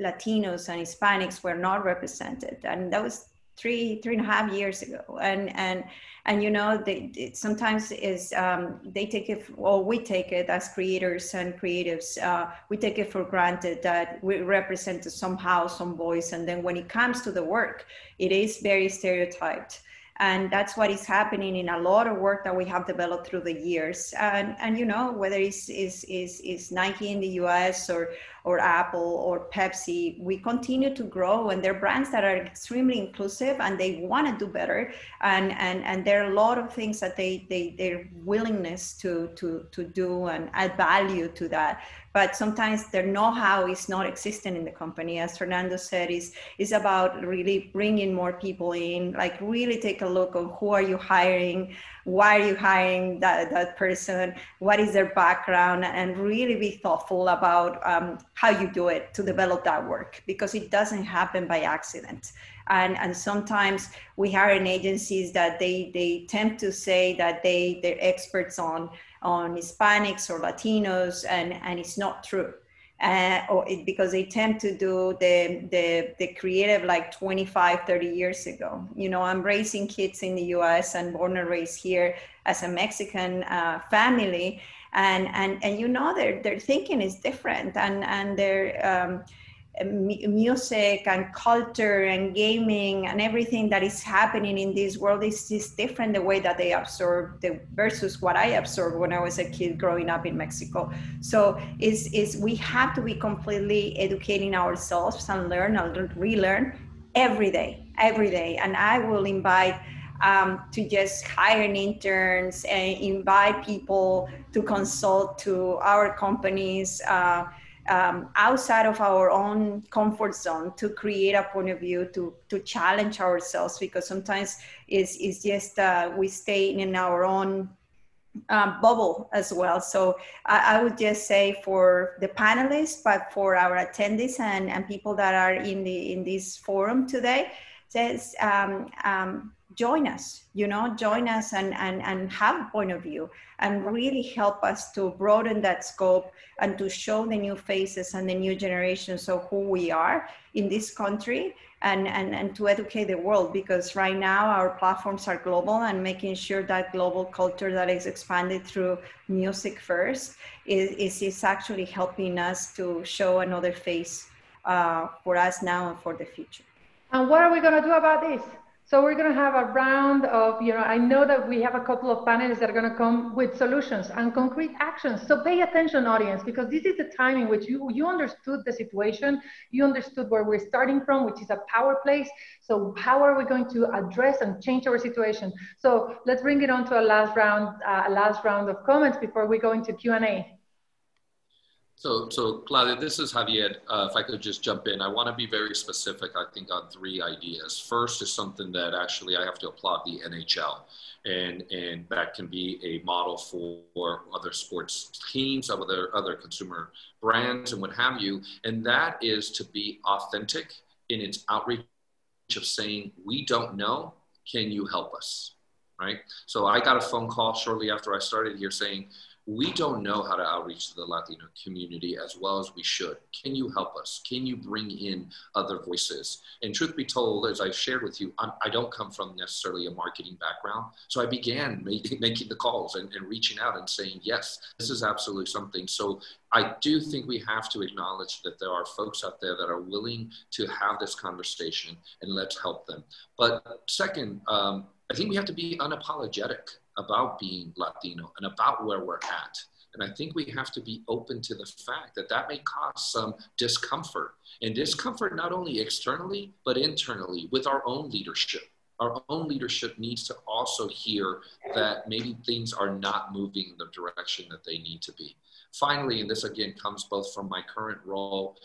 Latinos and Hispanics were not represented. And that was three, three and a half years ago. And, and and you know they it sometimes is um, they take it or we take it as creators and creatives uh, we take it for granted that we represent somehow some voice. And then when it comes to the work it is very stereotyped. And that's what is happening in a lot of work that we have developed through the years. And and you know whether it's is is is nike in the us or or apple or pepsi we continue to grow and they're brands that are extremely inclusive and they want to do better and and and there are a lot of things that they they their willingness to to to do and add value to that but sometimes their know-how is not existent in the company. As Fernando said, is is about really bringing more people in, like really take a look on who are you hiring, why are you hiring that, that person, what is their background, and really be thoughtful about um, how you do it to develop that work because it doesn't happen by accident. And, and sometimes we hire in agencies that they, they tend to say that they, they're experts on on Hispanics or Latinos, and, and it's not true. Uh, or it, because they tend to do the, the, the creative like 25, 30 years ago. You know, I'm raising kids in the US and born and raised here as a Mexican uh, family. And, and, and you know, their, their thinking is different and, and their, um, music and culture and gaming and everything that is happening in this world is just different the way that they absorb the versus what I absorbed when I was a kid growing up in Mexico. So is is we have to be completely educating ourselves and learn and relearn every day, every day. And I will invite um, to just hire interns and invite people to consult to our companies. Uh, um, outside of our own comfort zone to create a point of view to to challenge ourselves because sometimes it's, it's just uh, we stay in our own um, bubble as well. So I, I, would just say for the panelists but for our attendees and, and people that are in the in this forum today says um, um, join us you know join us and and and have point of view and really help us to broaden that scope and to show the new faces and the new generations of who we are in this country and, and, and to educate the world because right now our platforms are global and making sure that global culture that is expanded through music first is, is, is actually helping us to show another face uh, for us now and for the future. And what are we going to do about this? So we're going to have a round of, you know, I know that we have a couple of panelists that are going to come with solutions and concrete actions. So pay attention, audience, because this is the time in which you, you understood the situation. You understood where we're starting from, which is a power place. So how are we going to address and change our situation? So let's bring it on to a last round, uh, a last round of comments before we go into Q&A. So, so Claudia, this is Xavier. Uh, if I could just jump in, I want to be very specific, I think, on three ideas. First is something that actually I have to applaud the NHL, and, and that can be a model for other sports teams, other, other consumer brands, and what have you. And that is to be authentic in its outreach of saying, we don't know, can you help us? Right? So I got a phone call shortly after I started here saying, we don't know how to outreach to the Latino community as well as we should. Can you help us? Can you bring in other voices? And truth be told, as I shared with you, I'm, I do not come from necessarily a marketing background. So I began making, (laughs) making the calls and, and reaching out and saying, yes, this is absolutely something. So I do think we have to acknowledge that there are folks out there that are willing to have this conversation and let's help them. But second, um, I think we have to be unapologetic about being Latino and about where we're at. And I think we have to be open to the fact that that may cause some discomfort and discomfort not only externally, but internally with our own leadership. Our own leadership needs to also hear that maybe things are not moving in the direction that they need to be. Finally, and this again comes both from my current role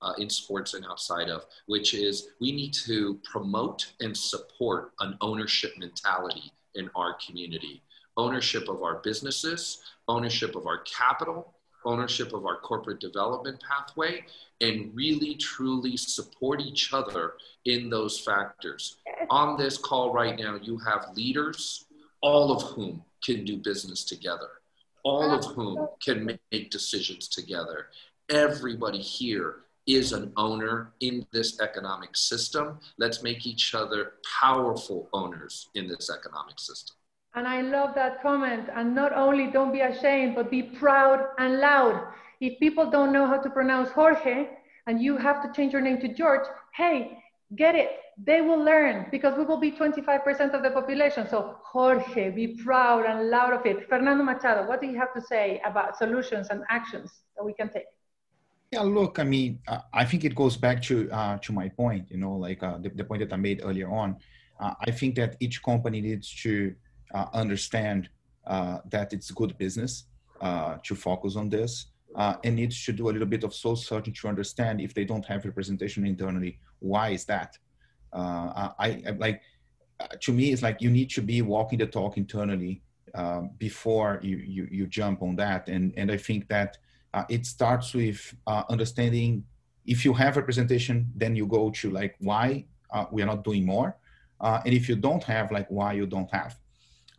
uh, in sports and outside of, which is we need to promote and support an ownership mentality in our community ownership of our businesses, ownership of our capital, ownership of our corporate development pathway, and really truly support each other in those factors. On this call right now, you have leaders, all of whom can do business together, all of whom can make decisions together. Everybody here is an owner in this economic system. Let's make each other powerful owners in this economic system. And I love that comment. And not only don't be ashamed, but be proud and loud. If people don't know how to pronounce Jorge and you have to change your name to George, hey, get it. They will learn because we will be 25% of the population. So, Jorge, be proud and loud of it. Fernando Machado, what do you have to say about solutions and actions that we can take? Yeah, look, I mean, uh, I think it goes back to uh, to my point. You know, like uh, the, the, point that I made earlier on. Uh, I think that each company needs to uh, understand uh, that it's good business to focus on this, and needs to do a little bit of soul searching to understand if they don't have representation internally. Why is that? I, I, like to me, it's like you need to be walking the talk internally before you, you you jump on that, and and I think that uh, it starts with uh, understanding if you have representation then you go to like why uh, we are not doing more uh, and if you don't have like why you don't have.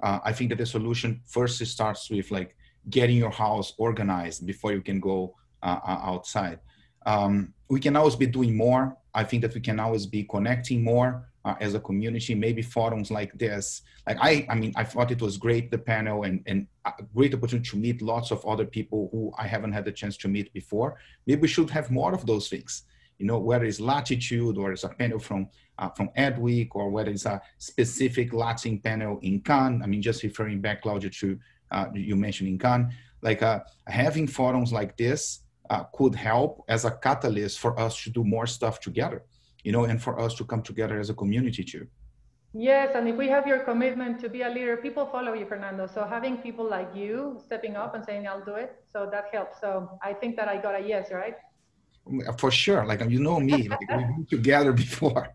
Uh, i think that the solution first starts with like getting your house organized before you can go uh, outside. Um, we can always be doing more. I think that we can always be connecting more uh, as a community, maybe forums like this. Like I, I mean, I thought it was great, the panel and, and a great opportunity to meet lots of other people who I haven't had the chance to meet before. Maybe we should have more of those things, you know, whether it's latitude or it's a panel from, uh, from Adweek or whether it's a specific Latin panel in Cannes. I mean, just referring back, Claudia, to uh, you mentioned in Cannes, like uh, having forums like this uh, could help as a catalyst for us to do more stuff together you know, and for us to come together as a community too. Yes, and if we have your commitment to be a leader, people follow you, Fernando. So having people like you stepping up and saying, I'll do it, so that helps. So I think that I got a yes, right? For sure like you know me like we've been (laughs) together before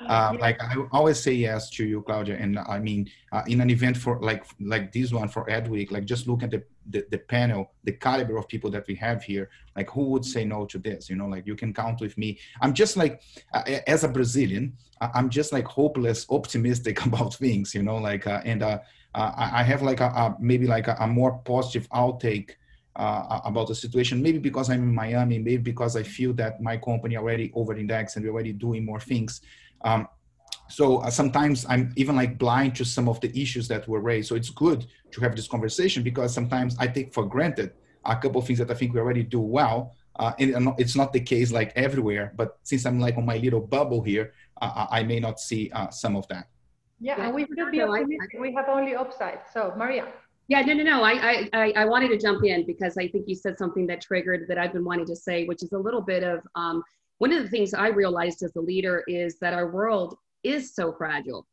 uh, yeah. like i always say yes to you claudia and i mean uh, in an event for like like this one for adweek like just look at the, the, the panel the caliber of people that we have here like who would say no to this you know like you can count with me i'm just like uh, as a brazilian i'm just like hopeless optimistic (laughs) about things you know like uh, and uh, I have like a, a maybe like a, a more positive outtake uh, about the situation. Maybe because I'm in Miami, maybe because I feel that my company already over index and we're already doing more things. Um, so uh, sometimes I'm even like blind to some of the issues that were raised. So it's good to have this conversation because sometimes I take for granted a couple of things that I think we already do well. Uh, and it's not the case like everywhere, but since I'm like on my little bubble here, uh, I may not see uh, some of that. Yeah, and we should be optimistic. We have only upside. So Maria. Yeah, no, no, no. I, I, I wanted to jump in because I think you said something that triggered that I've been wanting to say, which is a little bit of um, one of the things I realized as a leader is that our world is so fragile.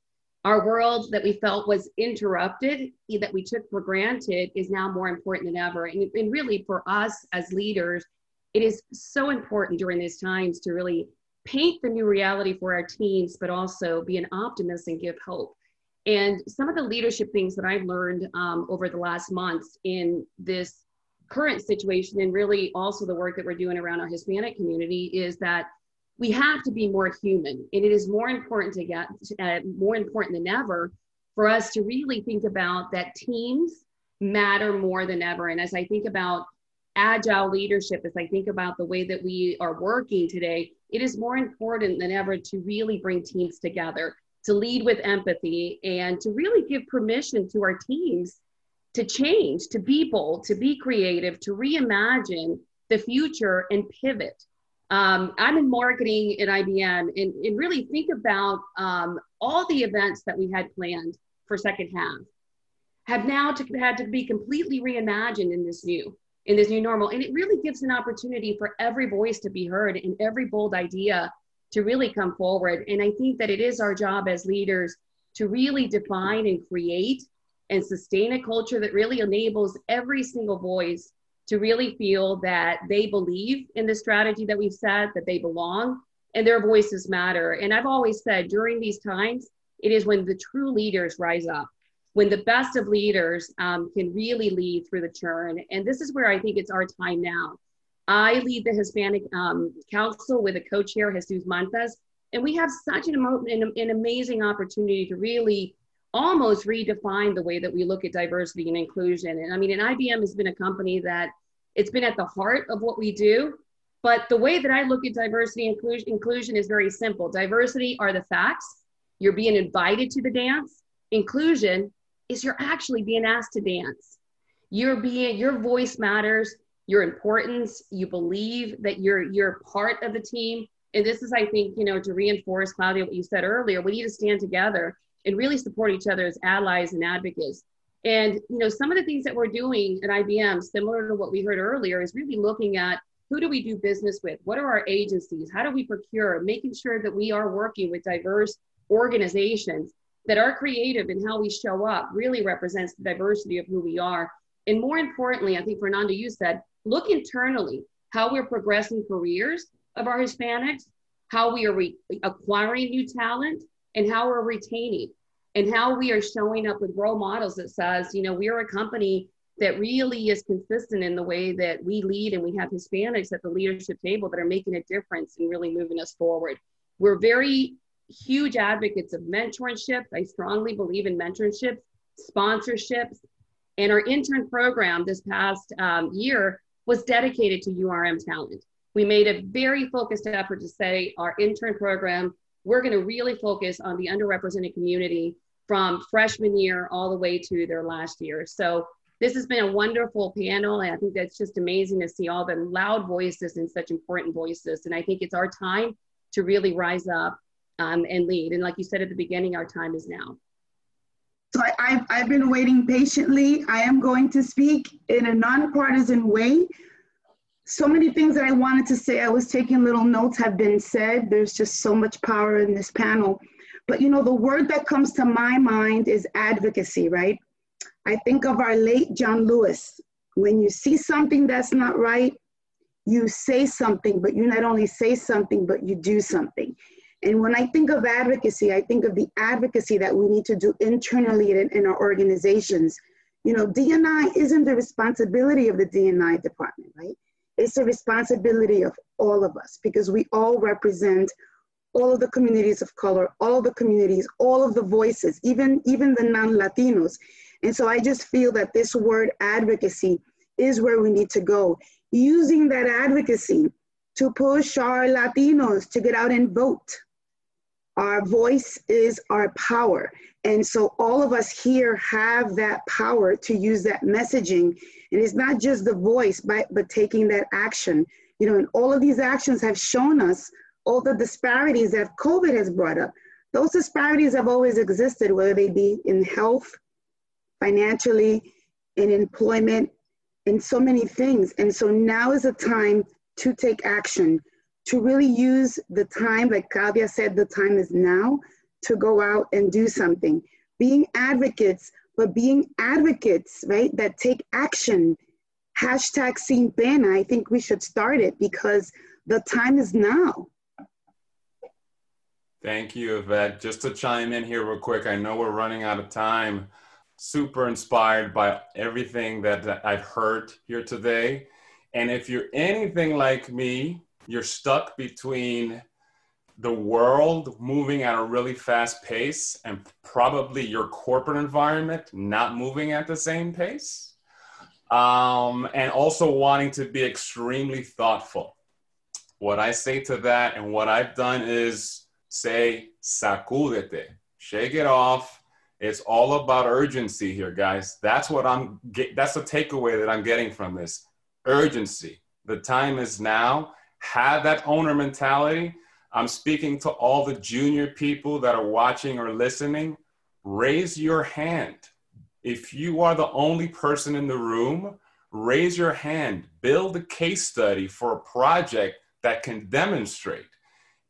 Our world that we felt was interrupted, that we took for granted, is now more important than ever. And, and really, for us as leaders, it is so important during these times to really paint the new reality for our teams, but also be an optimist and give hope. And some of the leadership things that I've learned um, over the last months in this current situation, and really also the work that we're doing around our Hispanic community, is that we have to be more human. And it is more important to get uh, more important than ever for us to really think about that teams matter more than ever. And as I think about agile leadership, as I think about the way that we are working today, it is more important than ever to really bring teams together to lead with empathy and to really give permission to our teams to change, to be bold, to be creative, to reimagine the future and pivot. Um, I'm in marketing at IBM and, and really think about um, all the events that we had planned for second half have now to, had to be completely reimagined in this new in this new normal and it really gives an opportunity for every voice to be heard and every bold idea to really come forward. And I think that it is our job as leaders to really define and create and sustain a culture that really enables every single voice to really feel that they believe in the strategy that we've set, that they belong, and their voices matter. And I've always said during these times, it is when the true leaders rise up. when the best of leaders um, can really lead through the churn. And this is where I think it's our time now. I lead the Hispanic um, Council with a co-chair, Jesus Mantas, and we have such an, an, an amazing opportunity to really almost redefine the way that we look at diversity and inclusion. And I mean, and IBM has been a company that it's been at the heart of what we do. But the way that I look at diversity and inclusion, inclusion is very simple. Diversity are the facts. You're being invited to the dance. Inclusion is you're actually being asked to dance. You're being your voice matters, your importance, you believe that you're you're part of the team. And this is, I think, you know, to reinforce Claudia what you said earlier, we need to stand together and really support each other as allies and advocates. And you know, some of the things that we're doing at IBM, similar to what we heard earlier, is really looking at who do we do business with? What are our agencies? How do we procure? Making sure that we are working with diverse organizations that are creative in how we show up really represents the diversity of who we are. And more importantly, I think Fernando, you said, look internally how we're progressing careers of our Hispanics, how we are re- acquiring new talent, and how we're retaining, and how we are showing up with role models that says, you know, we are a company that really is consistent in the way that we lead and we have Hispanics at the leadership table that are making a difference and really moving us forward. We're very huge advocates of mentorship. I strongly believe in mentorship, sponsorships, and our intern program this past um, year was dedicated to URM talent. We made a very focused effort to say our intern program, we're going to really focus on the underrepresented community from freshman year all the way to their last year. So this has been a wonderful panel. And I think that's just amazing to see all the loud voices and such important voices. And I think it's our time to really rise up um, and lead. And like you said at the beginning, our time is now. So I, have I've been waiting patiently. I am going to speak in a nonpartisan way. So many things that I wanted to say, I was taking little notes, have been said. There's just so much power in this panel. But you know, the word that comes to my mind is advocacy, right? I think of our late John Lewis. When you see something that's not right, you say something, but you not only say something, but you do something. And when I think of advocacy, I think of the advocacy that we need to do internally in, in our organizations. You know, DNI isn't the responsibility of the DNI department, right? It's the responsibility of all of us because we all represent all of the communities of color, all the communities, all of the voices, even, even the non-Latinos. And so I just feel that this word advocacy is where we need to go. Using that advocacy to push our Latinos to get out and vote, our voice is our power. And so all of us here have that power to use that messaging. And it's not just the voice, but, but taking that action. You know, and all of these actions have shown us all the disparities that COVID has brought up. Those disparities have always existed, whether they be in health, financially, in employment, in so many things. And so now is the time to take action to really use the time, like Claudia said, the time is now to go out and do something. Being advocates, but being advocates, right, that take action. Hashtag Sin Pena, I think we should start it because the time is now. Thank you, Yvette. Just to chime in here real quick, I know we're running out of time. Super inspired by everything that I've heard here today. And if you're anything like me, you're stuck between the world moving at a really fast pace and probably your corporate environment not moving at the same pace. Um, and also wanting to be extremely thoughtful. What I say to that and what I've done is say, sacúdete, shake it off. It's all about urgency here, guys. That's what I'm, that's the takeaway that I'm getting from this urgency. The time is now have that owner mentality. I'm speaking to all the junior people that are watching or listening. Raise your hand. If you are the only person in the room, raise your hand. Build a case study for a project that can demonstrate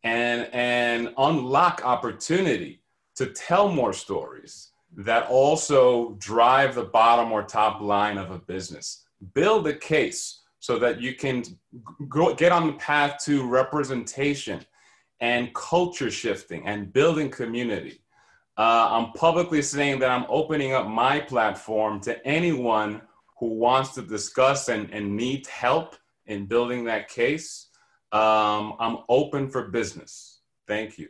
and, and unlock opportunity to tell more stories that also drive the bottom or top line of a business. Build a case so that you can go, get on the path to representation and culture shifting and building community. Uh, I'm publicly saying that I'm opening up my platform to anyone who wants to discuss and, and needs help in building that case. Um, I'm open for business. Thank you.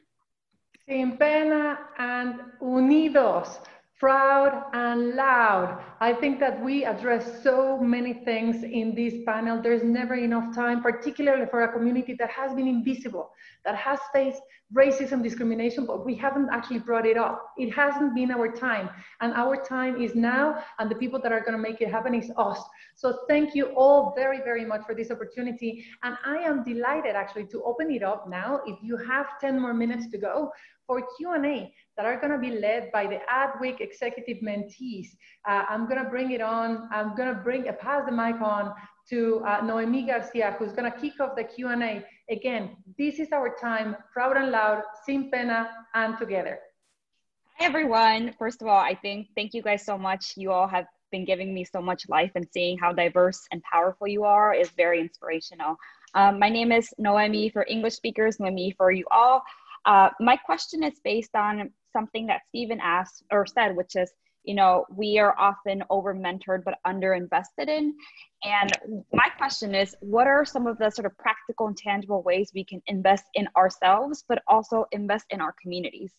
Sin pena and unidos proud and loud. I think that we address so many things in this panel. There's never enough time, particularly for a community that has been invisible, that has faced racism, discrimination, but we haven't actually brought it up. It hasn't been our time, and our time is now, and the people that are going to make it happen is us. So thank you all very, very much for this opportunity. And I am delighted actually to open it up now. If you have 10 more minutes to go for Q&A that are going to be led by the Adweek executive mentees. Uh, I'm going to bring it on. I'm going to bring uh, pass the mic on to uh, Noemi Garcia, who's going to kick off the Q&A. Again, this is our time, proud and loud, sin pena, and together. Hi, everyone. First of all, I think thank you guys so much. You all have been giving me so much life and seeing how diverse and powerful you are is very inspirational. Um, my name is Noemi for English speakers, Noemi for you all. Uh, my question is based on something that Steven asked or said, which is, you know, we are often over mentored but under invested in. And my question is, what are some of the sort of practical and tangible ways we can invest in ourselves, but also invest in our communities?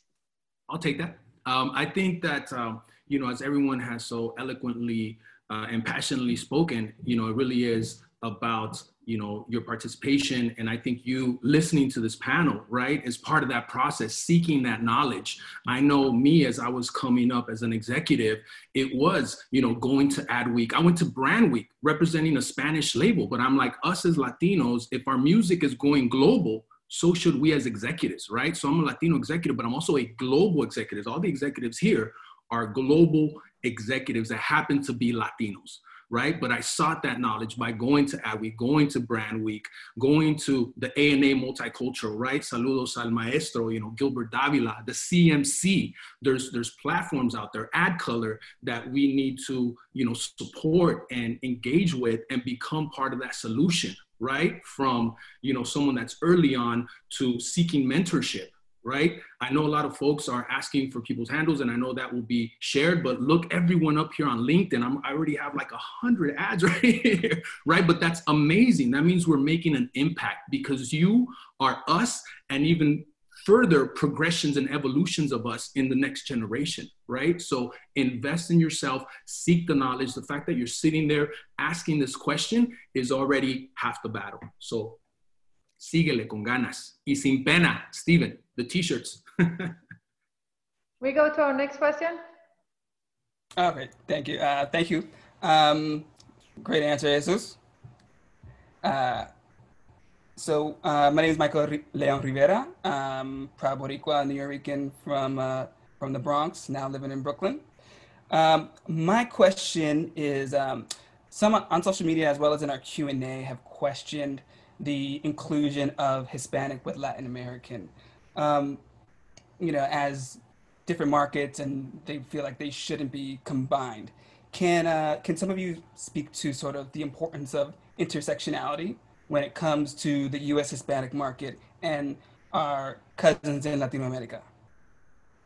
I'll take that. Um, I think that, um, you know, as everyone has so eloquently uh, and passionately spoken, you know, it really is about you know your participation. And i think you listening to this panel right is part of that process seeking that knowledge. I know me as i was coming up as an executive it was you know going to ad week. I went to brand week representing a spanish label but i'm like us as latinos if our music is going global so should we as executives right? So i'm a latino executive but i'm also a global executive. All the executives here are global executives that happen to be latinos right? But I sought that knowledge by going to Adweek, going to Brand Week, going to the ANA Multicultural, right? Saludos al Maestro, you know, Gilbert Davila, the CMC. There's there's platforms out there, AdColor, that we need to, you know, support and engage with and become part of that solution, right? From, you know, someone that's early on to seeking mentorship right? I know a lot of folks are asking for people's handles, and I know that will be shared. But look, everyone up here on LinkedIn, I'm, i already have like a hundred adds (laughs) right here, right? But that's amazing. That means we're making an impact because you are us, and even further progressions and evolutions of us in the next generation, right? So invest in yourself, seek the knowledge. The fact that you're sitting there asking this question is already half the battle. So síguele con ganas y sin pena, Steven, the t-shirts. (laughs) we go to our next question. Okay, thank you. Uh, thank you. Um, great answer, Jesus. Uh, so uh, my name is Michael Leon Rivera. I'm proud Boricua, Nuyorican from, uh, from the Bronx, now living in Brooklyn. Um, my question is, um, some on social media as well as in our Q&A have questioned the inclusion of Hispanic with Latin American, um, you know, as different markets and they feel like they shouldn't be combined. Can, uh, can some of you speak to sort of the importance of intersectionality when it comes to the US Hispanic market and our cousins in Latin America?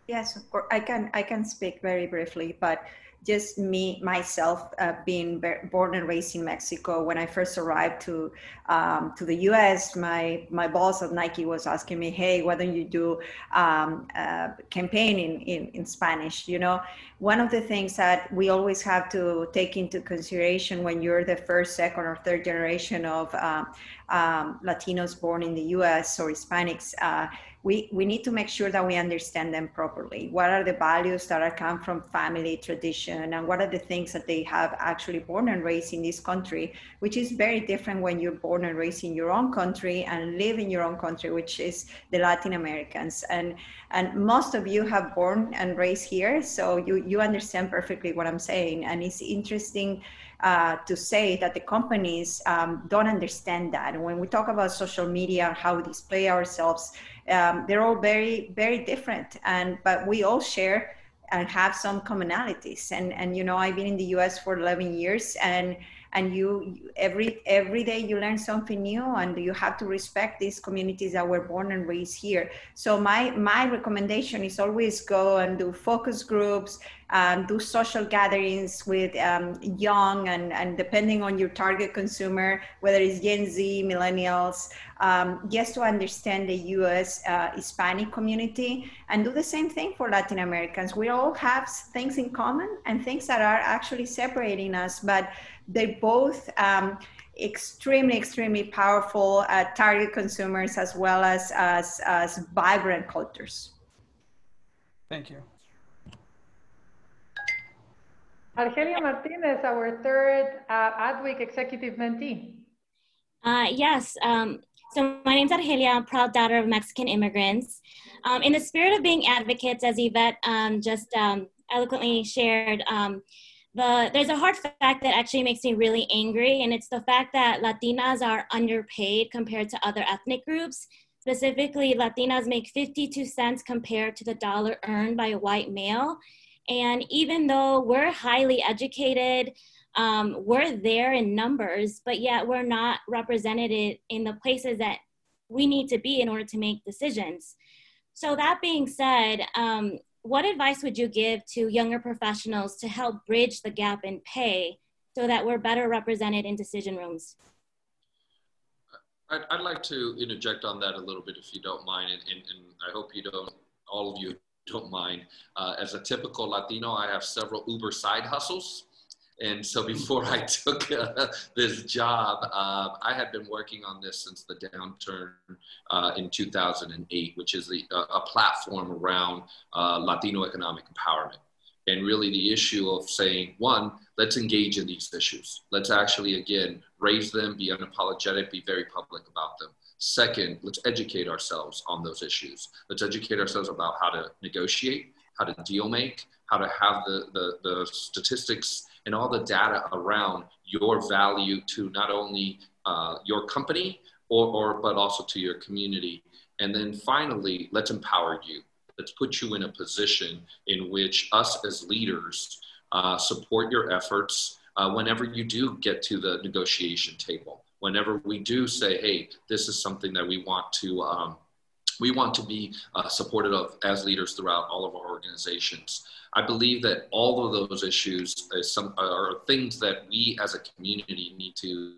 Yes, of course. I can, I can speak very briefly, but just me myself uh, being born and raised in Mexico. When I first arrived to um, to the U.S., my my boss at Nike was asking me, "Hey, why don't you do um, uh, campaign in, in in Spanish?" You know, one of the things that we always have to take into consideration when you're the first, second, or third generation of uh, um, Latinos born in the U.S. or Hispanics uh, we, we need to make sure that we understand them properly. What are the values that are come from family tradition and what are the things that they have actually born and raised in this country, which is very different when you're born and raised in your own country and live in your own country, which is the Latin Americans. And and most of you have born and raised here, so you, you understand perfectly what I'm saying. And it's interesting uh, to say that the companies um, don't understand that. And when we talk about social media, how we display ourselves, um, they're all very very different. And but we all share and have some commonalities. And and you know i've been in the us for 11 years and and you every every day you learn something new and you have to respect these communities that were born and raised here. So my my recommendation is always go and do focus groups um, do social gatherings with um, young and, and depending on your target consumer, whether it's Gen Z, millennials, um, just to understand the US uh, Hispanic community and do the same thing for Latin Americans. We all have things in common and things that are actually separating us, but they're both um, extremely, extremely powerful uh, target consumers as well as, as, as vibrant cultures. Thank you. Argelia Martinez, our third uh, Adweek executive mentee. Uh, yes, um, so my name is Argelia, I'm proud daughter of Mexican immigrants. Um, in the spirit of being advocates, as Yvette um, just um, eloquently shared, um, the, there's a hard fact that actually makes me really angry, and it's the fact that Latinas are underpaid compared to other ethnic groups. Specifically, Latinas make 52 cents compared to the dollar earned by a white male. And even though we're highly educated, um, we're there in numbers, but yet we're not represented in the places that we need to be in order to make decisions. So, that being said, um, what advice would you give to younger professionals to help bridge the gap in pay so that we're better represented in decision rooms? I'd, I'd like to interject on that a little bit if you don't mind, and, and, and I hope you don't, all of you don't mind. Uh, as a typical Latino, I have several Uber side hustles. And so before I took uh, this job, uh, I had been working on this since the downturn uh, in 2008, which is the, uh, a platform around uh, Latino economic empowerment. And really the issue of saying, one, let's engage in these issues. Let's actually, again, raise them, be unapologetic, be very public about them. Second, let's educate ourselves on those issues. Let's educate ourselves about how to negotiate, how to deal make, how to have the, the, the statistics and all the data around your value to not only uh, your company or, or but also to your community. And then finally, let's empower you. Let's put you in a position in which us as leaders uh, support your efforts uh, whenever you do get to the negotiation table whenever we do say, hey, this is something that we want to um, we want to be uh, supported of as leaders throughout all of our organizations. I believe that all of those issues some, are things that we as a community need to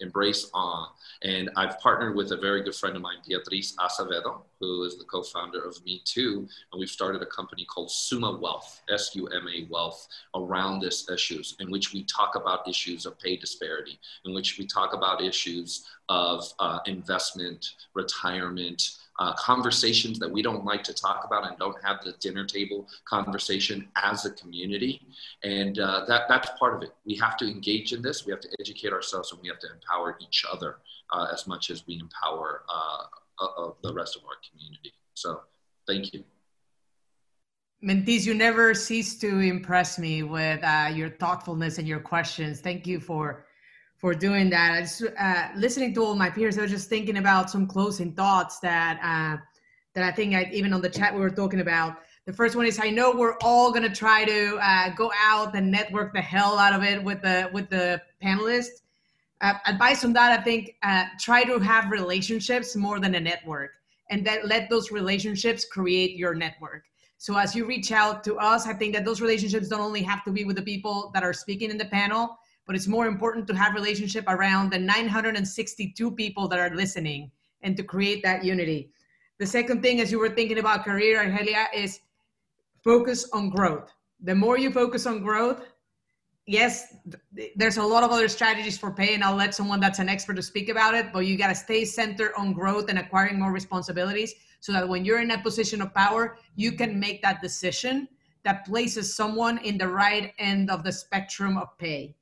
embrace on. And I've partnered with a very good friend of mine, Beatriz Acevedo, who is the co-founder of mitú. And we've started a company called Suma Wealth, S-U-M-A Wealth, around this issues in which we talk about issues of pay disparity, in which we talk about issues of uh, investment, retirement, uh, conversations that we don't like to talk about and don't have the dinner table conversation as a community. And uh, that, that's part of it. We have to engage in this, we have to educate ourselves, and we have to empower each other uh, as much as we empower uh, uh, the rest of our community. So thank you. Mentees, you never cease to impress me with uh, your thoughtfulness and your questions. Thank you for for doing that. I just uh, listening to all my peers, I was just thinking about some closing thoughts that uh, that I think I, even on the chat we were talking about. The first one is I know we're all gonna try to uh, go out and network the hell out of it with the with the panelists. Uh, advice on that, I think uh, try to have relationships more than a network, and that let those relationships create your network. So as you reach out to us, I think that those relationships don't only have to be with the people that are speaking in the panel, but it's more important to have relationship around the 962 people that are listening and to create that unity. The second thing, as you were thinking about career, Argelia, is focus on growth. The more you focus on growth, yes, there's a lot of other strategies for pay, and I'll let someone that's an expert to speak about it, but you got to stay centered on growth and acquiring more responsibilities so that when you're in a position of power, you can make that decision that places someone in the right end of the spectrum of pay.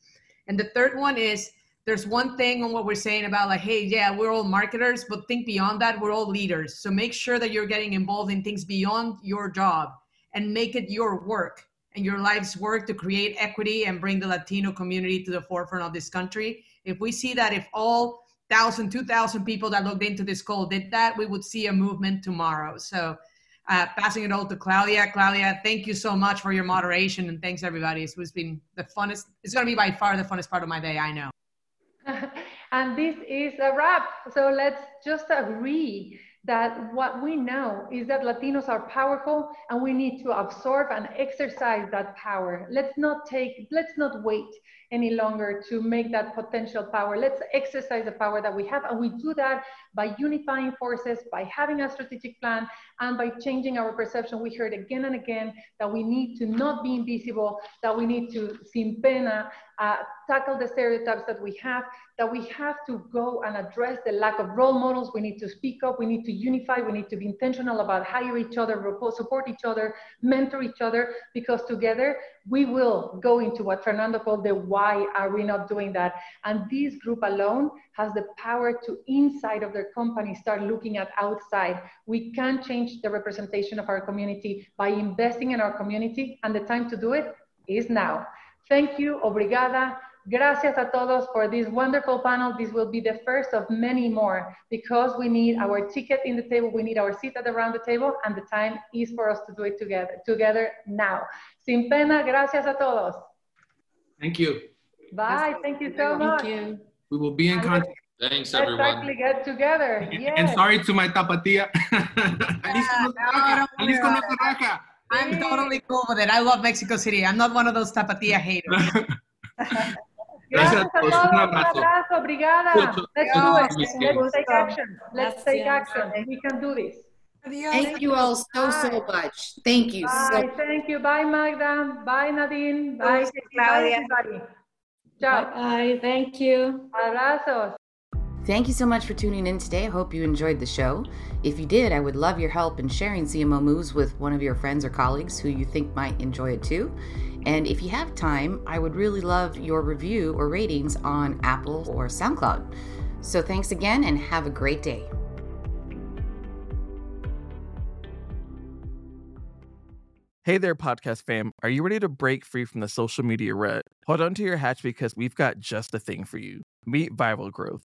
And the third one is there's one thing on what we're saying about like, hey, yeah, we're all marketers, but think beyond that, we're all leaders. So make sure that you're getting involved in things beyond your job and make it your work and your life's work to create equity and bring the Latino community to the forefront of this country. If we see that if all thousand, two thousand people that logged into this call did that, we would see a movement tomorrow. So uh, passing it all to Claudia. Claudia, thank you so much for your moderation and thanks everybody. It's been the funnest, it's going to be by far the funnest part of my day, I know. (laughs) and this is a wrap. So let's just agree that what we know is that Latinos are powerful and we need to absorb and exercise that power. Let's not take, let's not wait any longer to make that potential power. Let's exercise the power that we have. And we do that by unifying forces, by having a strategic plan, and by changing our perception. We heard again and again that we need to not be invisible, that we need to, sin pena, uh, tackle the stereotypes that we have, that we have to go and address the lack of role models. We need to speak up, we need to unify, we need to be intentional about hire each other, support each other, mentor each other, because together we will go into what Fernando called the why are we not doing that? And this group alone has the power to inside of their company start looking at outside. We can change the representation of our community by investing in our community and the time to do it is now. Thank you, obrigada. Gracias a todos for this wonderful panel. This will be the first of many more because we need our ticket in the table, we need our seat at around the table, and the time is for us to do it together, together now. Sin pena, gracias a todos. Thank you. Bye. Thank you so much. You. We will be in contact. Thanks, Let's everyone. actually get together. Yes. And sorry to my tapatia. (laughs) I'm totally cool with it. I love Mexico City. I'm not one of those Tapatía (laughs) haters. Gracias a todos. todos. Un Un abrazo. abrazo. Obrigada. Let's do it. Let's take action. Let's take action. We can do this. Thank you all so, so much. Thank you Bye. so Thank you. Bye, Magda. Bye, Nadine. Bye, Bye, Bye, everybody. Ciao. Bye. Thank you. Abrazos. Thank you so much for tuning in today. I hope you enjoyed the show. If you did, I would love your help in sharing CMO Moves with one of your friends or colleagues who you think might enjoy it too. And if you have time, I would really love your review or ratings on Apple or SoundCloud. So thanks again and have a great day. Hey there, podcast fam. Are you ready to break free from the social media rut? Hold on to your hatch because we've got just the thing for you. Meet Viral Growth,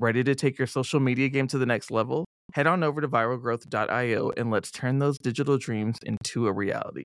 Ready to take your social media game to the next level? Head on over to viralgrowth.io and let's turn those digital dreams into a reality.